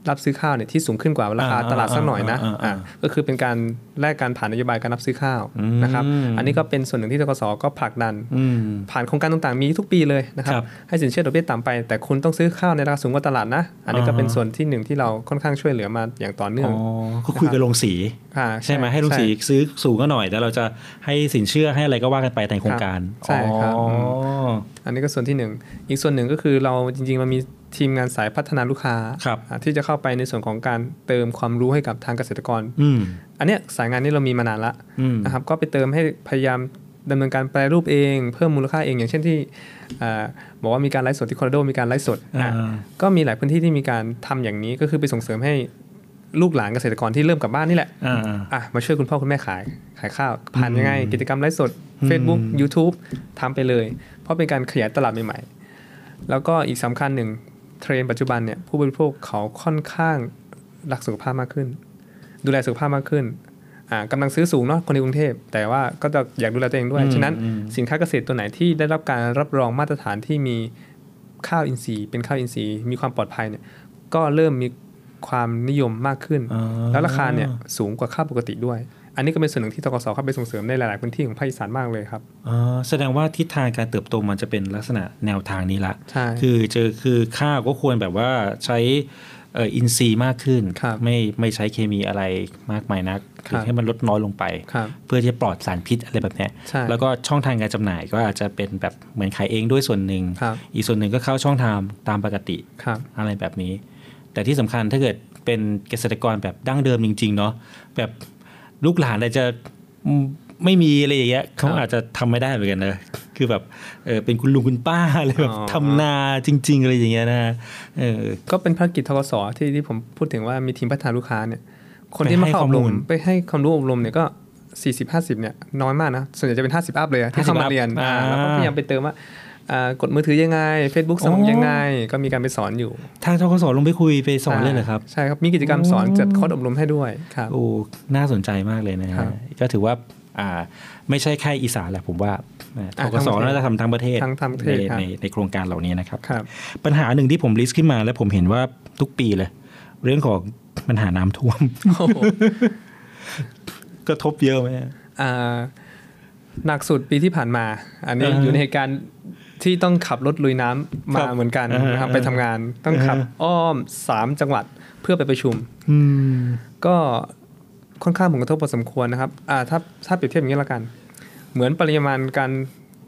รับซื้อข้าวเนี่ยที่สูงขึ้นกว่าราคาอ่าตลาดสักหน่อยนะอ่าอ่าอ่าอะก็คือเป็นการแลกการผ่านนโยบายการรับซื้อข้าวอืมนะครับอันนี้ก็เป็นส่วนหนึ่งที่ทกสก็ผลักดันอืมผ่านโครงการต่างๆมีทุกปีเลยนะครับครับให้สินเชื่อดอกเบี้ยต่ำไป แต่คุณต้องซื้อข้าวในราคาสูงกว่าตลาดนะ อันนี้ก็อ่าฮะเป็นส่วนที่หนึ่งที่เราค่อนข้างช่วยเหลือมาอย่างต่อเนื่องอ๋อก็คุยกับโรงสีอ่าใช่ไหมให้โรงสีช่ซื้อสูงก็หน่อยแต่เราจะให้สินเชื่อให้อะไรก็ว่ากันไปในโครงการใช่ครับอ๋อออันนี้ก็ส่วนที่หนึ่งอีกส่วนหนึ่งก็คือเราจริงๆมันมี ทีมงานสายพัฒนาลูกค้าอ่าที่จะเข้าไปในส่วนของการเติมความรู้ให้กับทางเกษตรกรอืมอันเนี้ยสายงานนี้เรามีมานานละอืมนะครับก็ไปเติมให้พยายามดำเนินการแปรรูปเองเพิ่มมูลค่าเองอย่างเช่นที่อ่าบอกว่ามีการไลฟ์สดที่คอร์โดมีการไลฟ์สดอะอ่าก็มีหลายพื้นที่ที่มีการทำอย่างนี้ก็คือไปส่งเสริมให้ลูกหลานเกษตรกรที่เริ่มกลับบ้านนี่แหละอ่าอะมาช่วยคุณพ่อคุณแม่ขายขายข้าวผ่านยังไงอืมกิจกรรมไลฟ์สดอืม Facebook YouTube ทำไปเลย เพราะเป็นการขยายตลาดใหม่ๆ แล้วก็อีกสำคัญหนึ่ง เทรนด์ปัจจุบันเนี่ยผู้บริโภคเขาค่อนข้างรักสุขภาพมากขึ้น ดูแลสุขภาพมากขึ้นอ่ากำลังซื้อสูงเนาะคนในกรุงเทพ แต่ว่าก็จะอยากดูแลตัวเองด้วยอืมฉะนั้นอืมสินค้าเกษตรตัวไหนที่ได้รับการรับรองมาตรฐานที่มีข้าวอินทรีย์ เป็นข้าวอินทรีย์ มีความปลอดภัยเนี่ยก็เริ่มมีความนิยมมากขึ้น แล้วราคาเนี่ยสูงกว่าข้าวปกติด้วย อันนี้ก็เป็นส่วนหนึ่งที่ตกสเข้าไปส่งเสริมในหลาย ๆ พื้นที่ของภาคอีสานมากเลยครับอ๋อแสดงว่าทิศทางการเติบโตมันจะเป็นลักษณะแนวทางนี้ละใช่คือเจอคือข้าวก็ควรแบบว่าใช้เอ่ออินทรีย์มากขึ้น ไม่ไม่ใช้เคมีอะไรมากมายนักคือให้มันลดน้อยลงไปครับเพื่อที่จะปลอดสารพิษอะไรแบบเนี้ยใช่แล้วก็ช่องทางการจำหน่ายก็อาจจะเป็นแบบเหมือนขายเองด้วยส่วนหนึ่งครับอีกส่วนหนึ่งก็เข้าช่องทางตามปกติครับอะไรแบบนี้ แต่ที่สำคัญถ้าเกิดเป็นเกษตรกรแบบดั้งเดิมจริง ๆ เนาะแบบ ลูกหลานอาจจะอืมไม่มีอะไรอย่างเงี้ยเขาอาจจะทำไม่ได้เหมือนกันนะคือแบบเออเป็นคุณลุงคุณป้าอะไรแบบอ๋อทำนาจริง ๆ อะไรอย่างเงี้ยนะเออก็เป็นภารกิจทกสที่ที่ผมพูดถึงว่ามีทีมพัฒนาลูกค้าเนี่ย คนไปที่มาให้เข้าอบข้อมูรมลไปให้ความรู้อบรมเนี่ยก็40 50เนี่ยน้อยมากนะส่วนใหญ่จะเป็น50อัพเลยอะที่เข้ามา50เรียนอ่าอ่าแล้วก็พยายามไปเติมว่าอ่า กดมือถือยังไง Facebook สมัครยังไง ก็มีการไปสอนอยู่ ทางธกสลงไปคุยไปสอนเลยเหรอครับ ใช่ครับ มีกิจกรรมสอนจัดคอร์สอบรมให้ด้วยครับโอ้น่าสนใจมากเลยนะครัฮะบก็ถือว่าอ่าไม่ใช่แค่อีสานแหละผมว่าอ่าธอ่ากสทั้งประเทศน่าจะทำทั้งประเทศทั้งทั้งประเทศในครับในในโครงการเหล่านี้นะครับครับ ปัญหาหนึ่งที่ผม list ขึ้นมาแล้วผมเห็นว่าทุกปีเลย เรื่องของปัญหาน้ำท่วมกระทบเยอะไหมอ่าหนักสุดปีที่ผ่านมา อันนี้อ่าฮะอยู่ในเหตุการณ์ ที่ต้องขับรถลุยน้ำครัมาบเหมือนกันอ่าฮะนะครับไปทำงานต้องขับอ่าฮะอ้อมสามจังหวัดเพื่อไปประชุมอืมก็ค่อนข้างผลกระทบพอสมควรนะครับอ่าถ้าถ้าเปรียบเทียบอย่างนี้ละกัน เหมือนปริมาณการ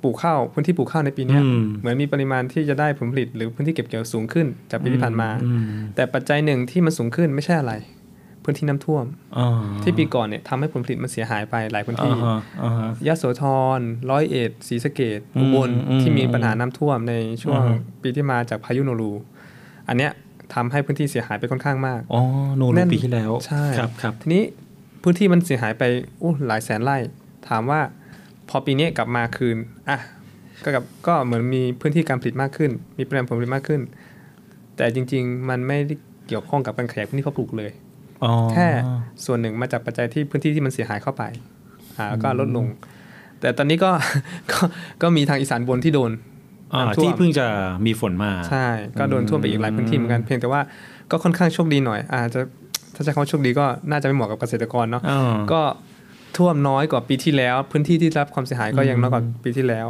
ปลูกข้าวพื้นที่ปลูกข้าวในปีเนี้ยอืมเหมือนมีปริมาณที่จะได้ผลผลิตหรือพื้นที่เก็บเกี่ยวสูงขึ้นจากปีที่ผ่านมาอืมแต่ปัจจัยหนึ่งที่มันสูงขึ้นไม่ใช่อะไร พื้นที่น้ำท่วมอ๋อที่ปีก่อนเนี่ยทำให้ผลผลิตมันเสียหายไปหลายพื้นที่อ่าฮะอ่าฮะยะโสธรร้อยเอ็ดศรีสะเกดอืมอุบลอืมที่มีปัญหาน้ำท่วมในช่วงอ่าฮะปีที่มาจากพายุโนรูอันเนี้ยทำให้พื้นที่เสียหายไปค่อนข้างมากอ๋อโนรูแน่นปีที่แล้วใช่ครับครับทีนี้พื้นที่มันเสียหายไปอู้หลายแสนไร่ ถามว่าพอปีนี้กลับมาคืนอะก็กับก็เหมือนมีพื้นที่การผลิตมากขึ้น มีปริมาณผลผลิตมากขึ้น แต่จริง ๆ มันไม่ได้เกี่ยวข้องกับการขยายพื้นที่เพาะปลูกเลยอ๋อ แค่ส่วนหนึ่งมาจากปัจจัยที่พื้นที่ที่มันเสียหายเข้าไปอ่าแล้วก็ลดลง แต่ตอนนี้ก็ก็ก็มีทางอีสานบนที่โดนอ่าน้ำท่วมที่เพิ่งจะมีฝนมา ใช่ ก็โดนท่วมไปอีกหลายพื้นที่เหมือนกันเพียงแต่ว่าก็ค่อนข้างโชคดีหน่อย อาจจะถ้าใช้คำว่าโชคดีก็น่าจะไม่เหมาะกับเกษตรกรเนาะอ่าก็ท่วมน้อยกว่าปีที่แล้ว พื้นที่ที่รับความเสียหายก็ยังน้อยกว่าปีที่แล้ว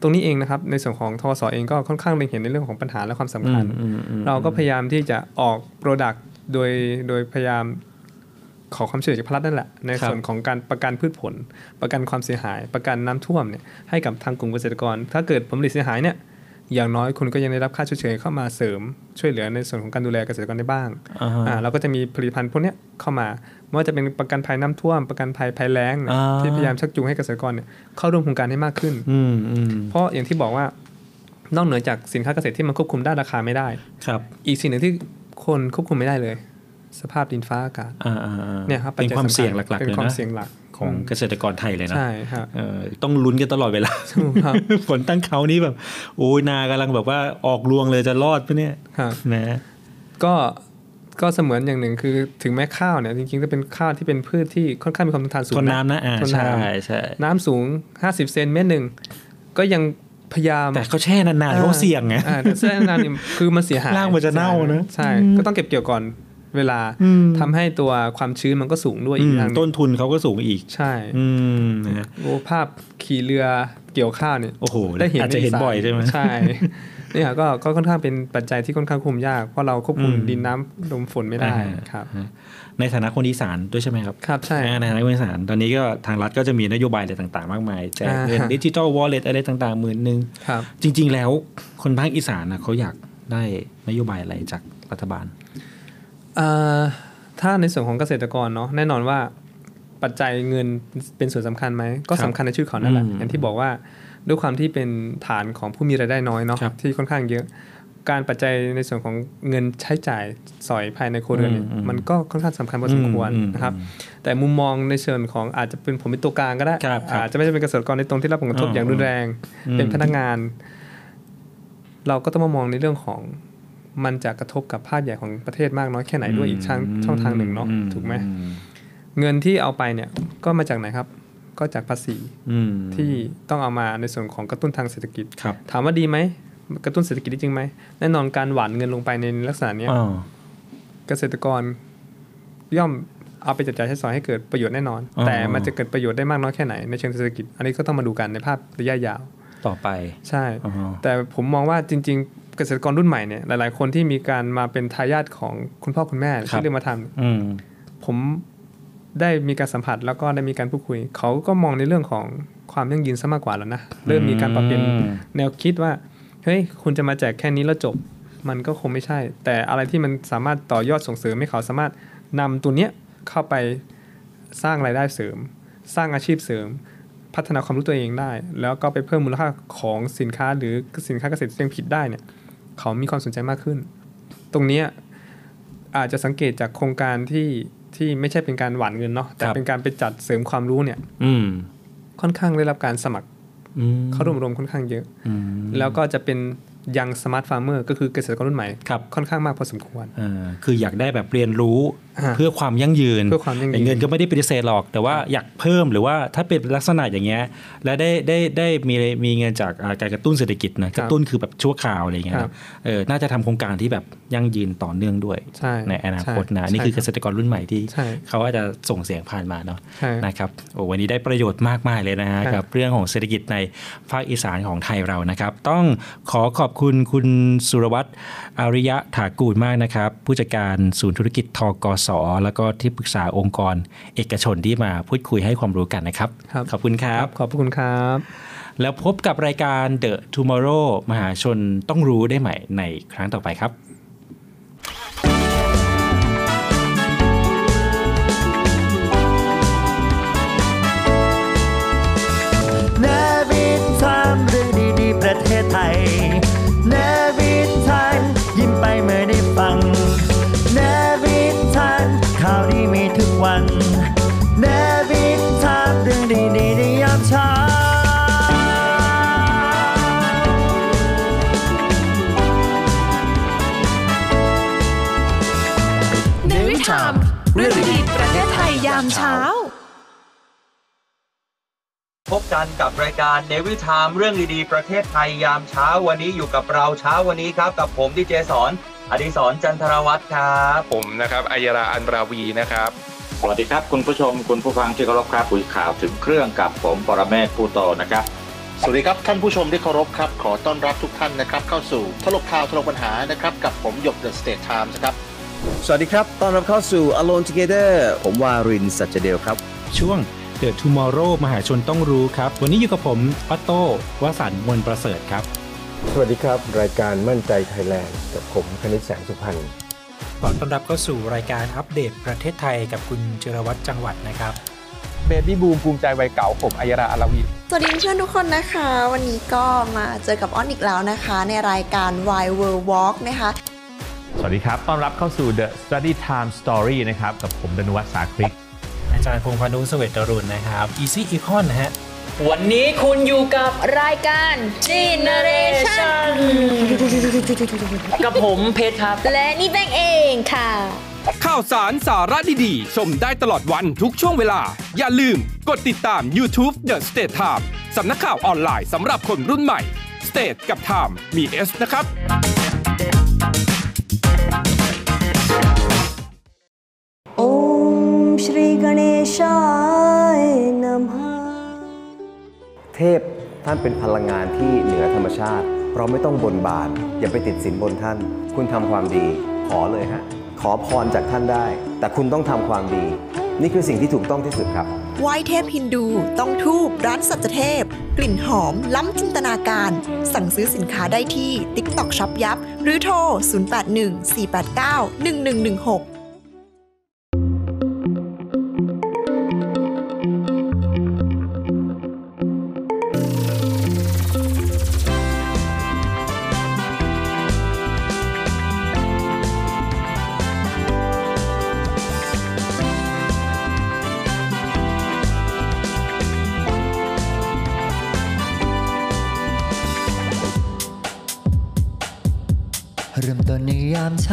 ตรงนี้เองนะครับในส่วนของธกสเองก็ค่อนข้างเล็งเห็นในเรื่องของปัญหาและความสำคัญอืมอืมอืมเราก็พยายามที่จะออก product โดยโดยพยายามขอความช่วยเหลือจากภาครัฐนั่นแหละในครับส่วนของการประกันพืชผล ประกันความเสียหาย ประกันน้ำท่วมเนี่ยให้กับทางกลุ่มเกษตรกร ถ้าเกิดผลผลิตเสียหายเนี่ยอย่างน้อยคุณก็ยังได้รับค่าชดเชยเข้ามาเสริมช่วยเหลือในส่วนของการดูแลเกษตรกรได้บ้างอ่าฮะอ่าเราก็จะมีผลิตภัณฑ์พวกเนี้ยเข้ามาไม่ว่าจะเป็นประกันภัยน้ำท่วม ประกันภัยภัยแล้งเนี่ยอ่าที่พยายามชักจูงให้เกษตรกรเนี่ยเข้าร่วมโครงการให้มากขึ้นอืมอืมเพราะอย่างที่บอกว่านอกเหนือจากสินค้าเกษตรที่มันควบคุมด้านราคาไม่ได้ครับ อีกสิ่งหนึ่งที่ คนควบคุมไม่ได้เลย สภาพดินฟ้าอากาศอ่าอ่าอ่าเนี่ยครับเป็นความปัจจัยสำคัญเสี่ยงหลักๆเป็นเลยความนะเสี่ยงหลักของเกษตรกรไทยเลยนะใช่ครับเออต้องลุ้นกันตลอดเวลาถูกครับฝนตั้งเขานี่แบบ โอ้ยนากำลังแบบว่าออกรวงเลยจะรอดปะเนี่ยครับนะก็ก็เสมือนอย่างหนึ่งคือถึงแม้ข้าวเนี่ยจริงๆจะเป็นข้าวที่เป็นพืชที่ค่อนข้างมีความทนทานสูงทนน้ำนะอ่าทนใช่น้ำใช่น้ำสูง 50 เซนเมตรหนึ่งก็ยัง พยายามแต่เขาแช่นานๆเขาเสี่ยงไงอ่าแต่แช่นานเนี่ยคือมันเสียหายรากมันจะเน่านะใช่อืมก็ต้องเก็บเกี่ยวก่อนเวลาอืมทำให้ตัวความชื้นมันก็สูงด้วยอีกอืมทางหงต้นทุนเขาก็สูงอีกใช่ อืมนะฮะโอ้ภาพขี่เรือเกี่ยวข้าวเนี่ยโอ้โหได้เห็นอาจจะเห็นใสบ่อยใช่ไหมใช่เนี่ยก็ก็ค่อนข้างเป็นปัจจัยที่ค่อนข้างคุมยาก เพราะเราควบคุมอืมดินน้ำลมฝนไม่ได้อ่าครับ ในฐานะคนอีสานด้วยใช่ไหมครับครับใช่อ่าในฐานะคนอีสานตอนนี้ก็ทางรัฐก็จะมีนโยบายอะไรต่างๆ มากมายแจกเงินอ่าดิจิทัลวอลเล็ตอะไรต่างๆหมื่นหนึ่งครับจริง ๆ แล้วคนภาคอีสานนะเขาอยากได้นโยบายอะไรจากรัฐบาลเอ่อถ้าในส่วนของเกษตรกรเนาะแน่นอนว่าปัจจัยเงินเป็นส่วนสำคัญไหมก็ครับสำคัญในชื่อเขานั่นแหละอืมอย่างที่บอกว่าด้วยความที่เป็นฐานของผู้มีรายได้น้อยเนาะที่ค่อนข้างเยอะ การปัจจัยในส่วนของเงินใช้จ่ายสอยภายในครัวเรือนเนี่ยอืมอืมมันก็ค่อนข้างสำคัญพอสมควรอืมอืมนะครับ แต่มุมมองในเชิงของอาจจะเป็นผมเป็นตัวกลางก็ได้ครับครับอาจจะไม่ใช่เป็นเกษตรกรในตรงที่รับผลกระทบอืมอย่างรุนแรงอืมเป็นพนักงาน เราก็ต้องมามองในเรื่องของมันจะกระทบกับภาคใหญ่ของประเทศมากน้อยแค่ไหนด้วยอีกช่องช่องทางหนึ่งเนาะถูกไหมเงินที่เอาไปเนี่ยก็มาจากไหนครับ ก็จากภาษีอืมที่ต้องเอามาในส่วนของกระตุ้นทางเศรษฐกิจครับถามว่าดีไหม กระตุ้นเศรษฐกิจได้จริงไหมแน่นอนการหว่านเงินลงไปในลักษณะเนี้ยอ่าเกษตรกรย่อมเอาไปจัดจ่ายใช้สอยให้เกิดประโยชน์แน่นอนอ๋อแต่มันจะเกิดประโยชน์ได้มากน้อยแค่ไหนในเชิงเศรษฐกิจ อันนี้ก็ต้องมาดูกันในภาพระยะยาวต่อไปใช่อ๋อแต่ผมมองว่าจริง ๆ เกษตรกรรุ่นใหม่เนี่ยหลาย ๆ คนที่มีการมาเป็นทายาทของคุณพ่อคุณแม่ครับที่เรียกมาทำอืมผมได้มีการสัมผัสแล้วก็ได้มีการพูดคุย เขาก็มองในเรื่องของความยั่งยืนซะมากกว่าแล้วนะเริ่มมีการปรับเปลี่ยนอืมแนวคิดว่า เฮ้ยคุณจะมาแจกแค่นี้แล้วจบ มันก็คงไม่ใช่ แต่อะไรที่มันสามารถต่อยอดส่งเสริมให้เขาสามารถนำตัวเนี้ยเข้าไปสร้างรายได้เสริม สร้างอาชีพเสริม พัฒนาความรู้ตัวเองได้ แล้วก็ไปเพิ่มมูลค่าของสินค้าหรือสินค้าเกษตรที่ยังผิดได้เนี่ยเขามีความสนใจมากขึ้น ตรงเนี้ยอาจจะสังเกตจากโครงการที่ที่ไม่ใช่เป็นการหว่านเงินเนาะแต่ครับเป็นการไปจัดเสริมความรู้เนี่ย อืมค่อนข้างได้รับการสมัครอืม เข้าร่วมอบรมค่อนข้างเยอะอืมแล้วก็จะเป็น Young Smart Farmer ก็คือเกษตรกรรุ่นใหม่ครับค่อนข้างมากพอสมควรเออคืออยากได้แบบเรียนรู้อ่าเพื่อความยั่งยืนเพื่อความยั่งยืนแต่เงินก็ไม่ได้ปฏิเสธหรอก แต่ว่าอยากเพิ่มหรือว่าถ้าเป็นลักษณะอย่างเงี้ยแล้วได้ได้ได้มีมีเงินจากอ่าการกระตุ้นเศรษฐกิจนะกระตุ้นคือแบบชั่วคราวอะไรอย่างเงี้ยครันะบเออน่าจะทำโครงการที่แบบยั่งยืนต่อเนื่องด้วยใช่อนาคตใช่นะนี่คือใช่เกษตรกรรุ่นใหม่ที่ใช่เขาอาจจะส่งเสียงผ่านมาเนาะใช่นะครับโอ้วันนี้ได้ประโยชน์มากมายเลยนะฮะครับกับเรื่องของเศรษฐกิจในภาคอีสานของไทยเรานะครับ ต้องขอขอบคุณคุณสุรวัตรอาริยะถากูลมากนะครับ ผู้จัดการศูนย์ธุรกิจทกสแล้วก็ที่ปรึกษาองค์กร เอกชนที่มาพูดคุยให้ความรู้กันนะครับ ขอบคุณครับ ขอบคุณครับแล้วพบกับรายการ The Tomorrow มหาชนต้องรู้ได้ใหม่ในครั้งต่อไปครับ ไทย พบกันกับรายการ Navy Time เรื่องดีๆประเทศไทยยามเช้าวันนี้อยู่กับเราเช้าวันนี้ครับ กับผมดีเจสอนอดิศรจันทรวัฒน์ครับผมนะครับไอยราอัลราวีย์นะครับสวัสดีครับคุณผู้ชมคุณผู้ฟังที่เคารพครับคุยข่าวถึงเครื่องกับผมปรเมษฐ์ภู่โตนะครับ สวัสดีครับท่านผู้ชมที่เคารพครับ ขอต้อนรับทุกท่านนะครับ เข้าสู่ถลกข่าวถลกปัญหานะครับกับผมหยก The States Times ครับสวัสดีครับต้อนรับเข้าสู่ Alone Together ผมวารินสัจเดลครับ ช่วง The Tomorrow มหาชนต้องรู้ครับ วันนี้อยู่กับผมออโต้วสันต์มนต์ประเสริฐครับ สวัสดีครับ รายการมั่นใจไทยแลนด์กับผมคณิตแสงสุพรรณขอต้อนรับเข้าสู่รายการอัปเดตประเทศไทยกับคุณจิรวัตรจังหวัดนะครับ Baby Boom ภูมิใจวัยเก่าผมไอยราอัลราวีย์สวัสดีเพื่อนทุกคนนะคะ วันนี้ก็มาเจอกับอ้อนอีกแล้วนะคะ ในรายการ Why World Walk นะคะสวัสดีครับ ต้อนรับเข้าสู่ The Study Time Story นะครับ กับผมดนวัฒน์สาคริกอา จารย์พงษ์พานุสเวตรุณนะครับ Easy Econ นะฮะ วันนี้คุณอยู่กับรายการ Generation กับผมเพชรครับ และนี่แป้งเองค่ะ ข่าวสารสาระดีๆ ชมได้ตลอดวันทุกช่วงเวลา อย่าลืมกดติดตาม YouTube The State Time สำนักข่าวออนไลน์สำหรับคนรุ่นใหม่ State กับ Time มี S นะครับ เทพท่านเป็นพลังงานที่เหนือธรรมชาติ เราไม่ต้องบนบานอย่าไปติดสินบนท่าน คุณทำความดีขอเลยฮะขอพรจากท่านได้ แต่คุณต้องทำความดี นี่คือสิ่งที่ถูกต้องที่สุดครับไหว้เทพฮินดู ต้องทูบร้านสัจเทพ กลิ่นหอม ล้ำจินตนาการ สั่งซื้อสินค้าได้ที่ TikTok Shop ยับ หรือโทร 081 489 1116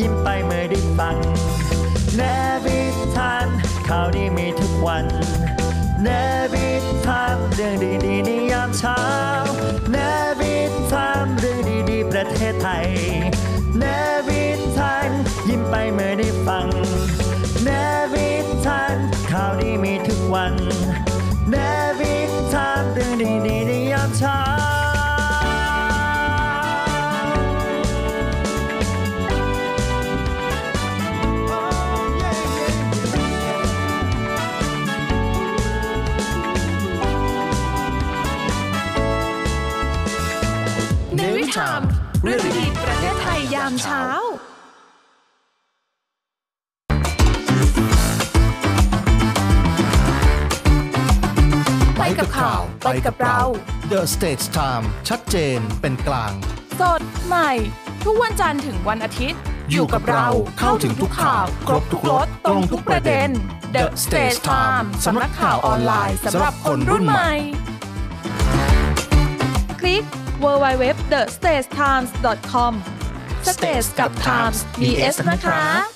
ยิ้มไปเมื่อได้ฟังแนวิทานข่าวดีมีทุกวันแนวิทามเรื่องดีๆในยามเช้าแนวิทามเรื่องดีๆ ประเทศไทยแนวิทานยิ้มไปเมื่อได้ฟังแนวิทานข่าวดีมีทุกวัน Navy Time เรื่องดีๆประเทศไทยยามเช้า ไปกับข่าว ไปกับเรา The States Time ชัดเจนเป็นกลาง สดใหม่ ทุกวันจันทร์ถึงวันอาทิตย์ อยู่กับเราเข้าถึงทุกข่าว ครบทุกรสตรงทุกประเด็น The Stage Time สำนักข่าวออนไลน์สำหรับคนรุ่นใหม่ คลิก www.thestagetimes.com Stage กับ Times มี S นะคะ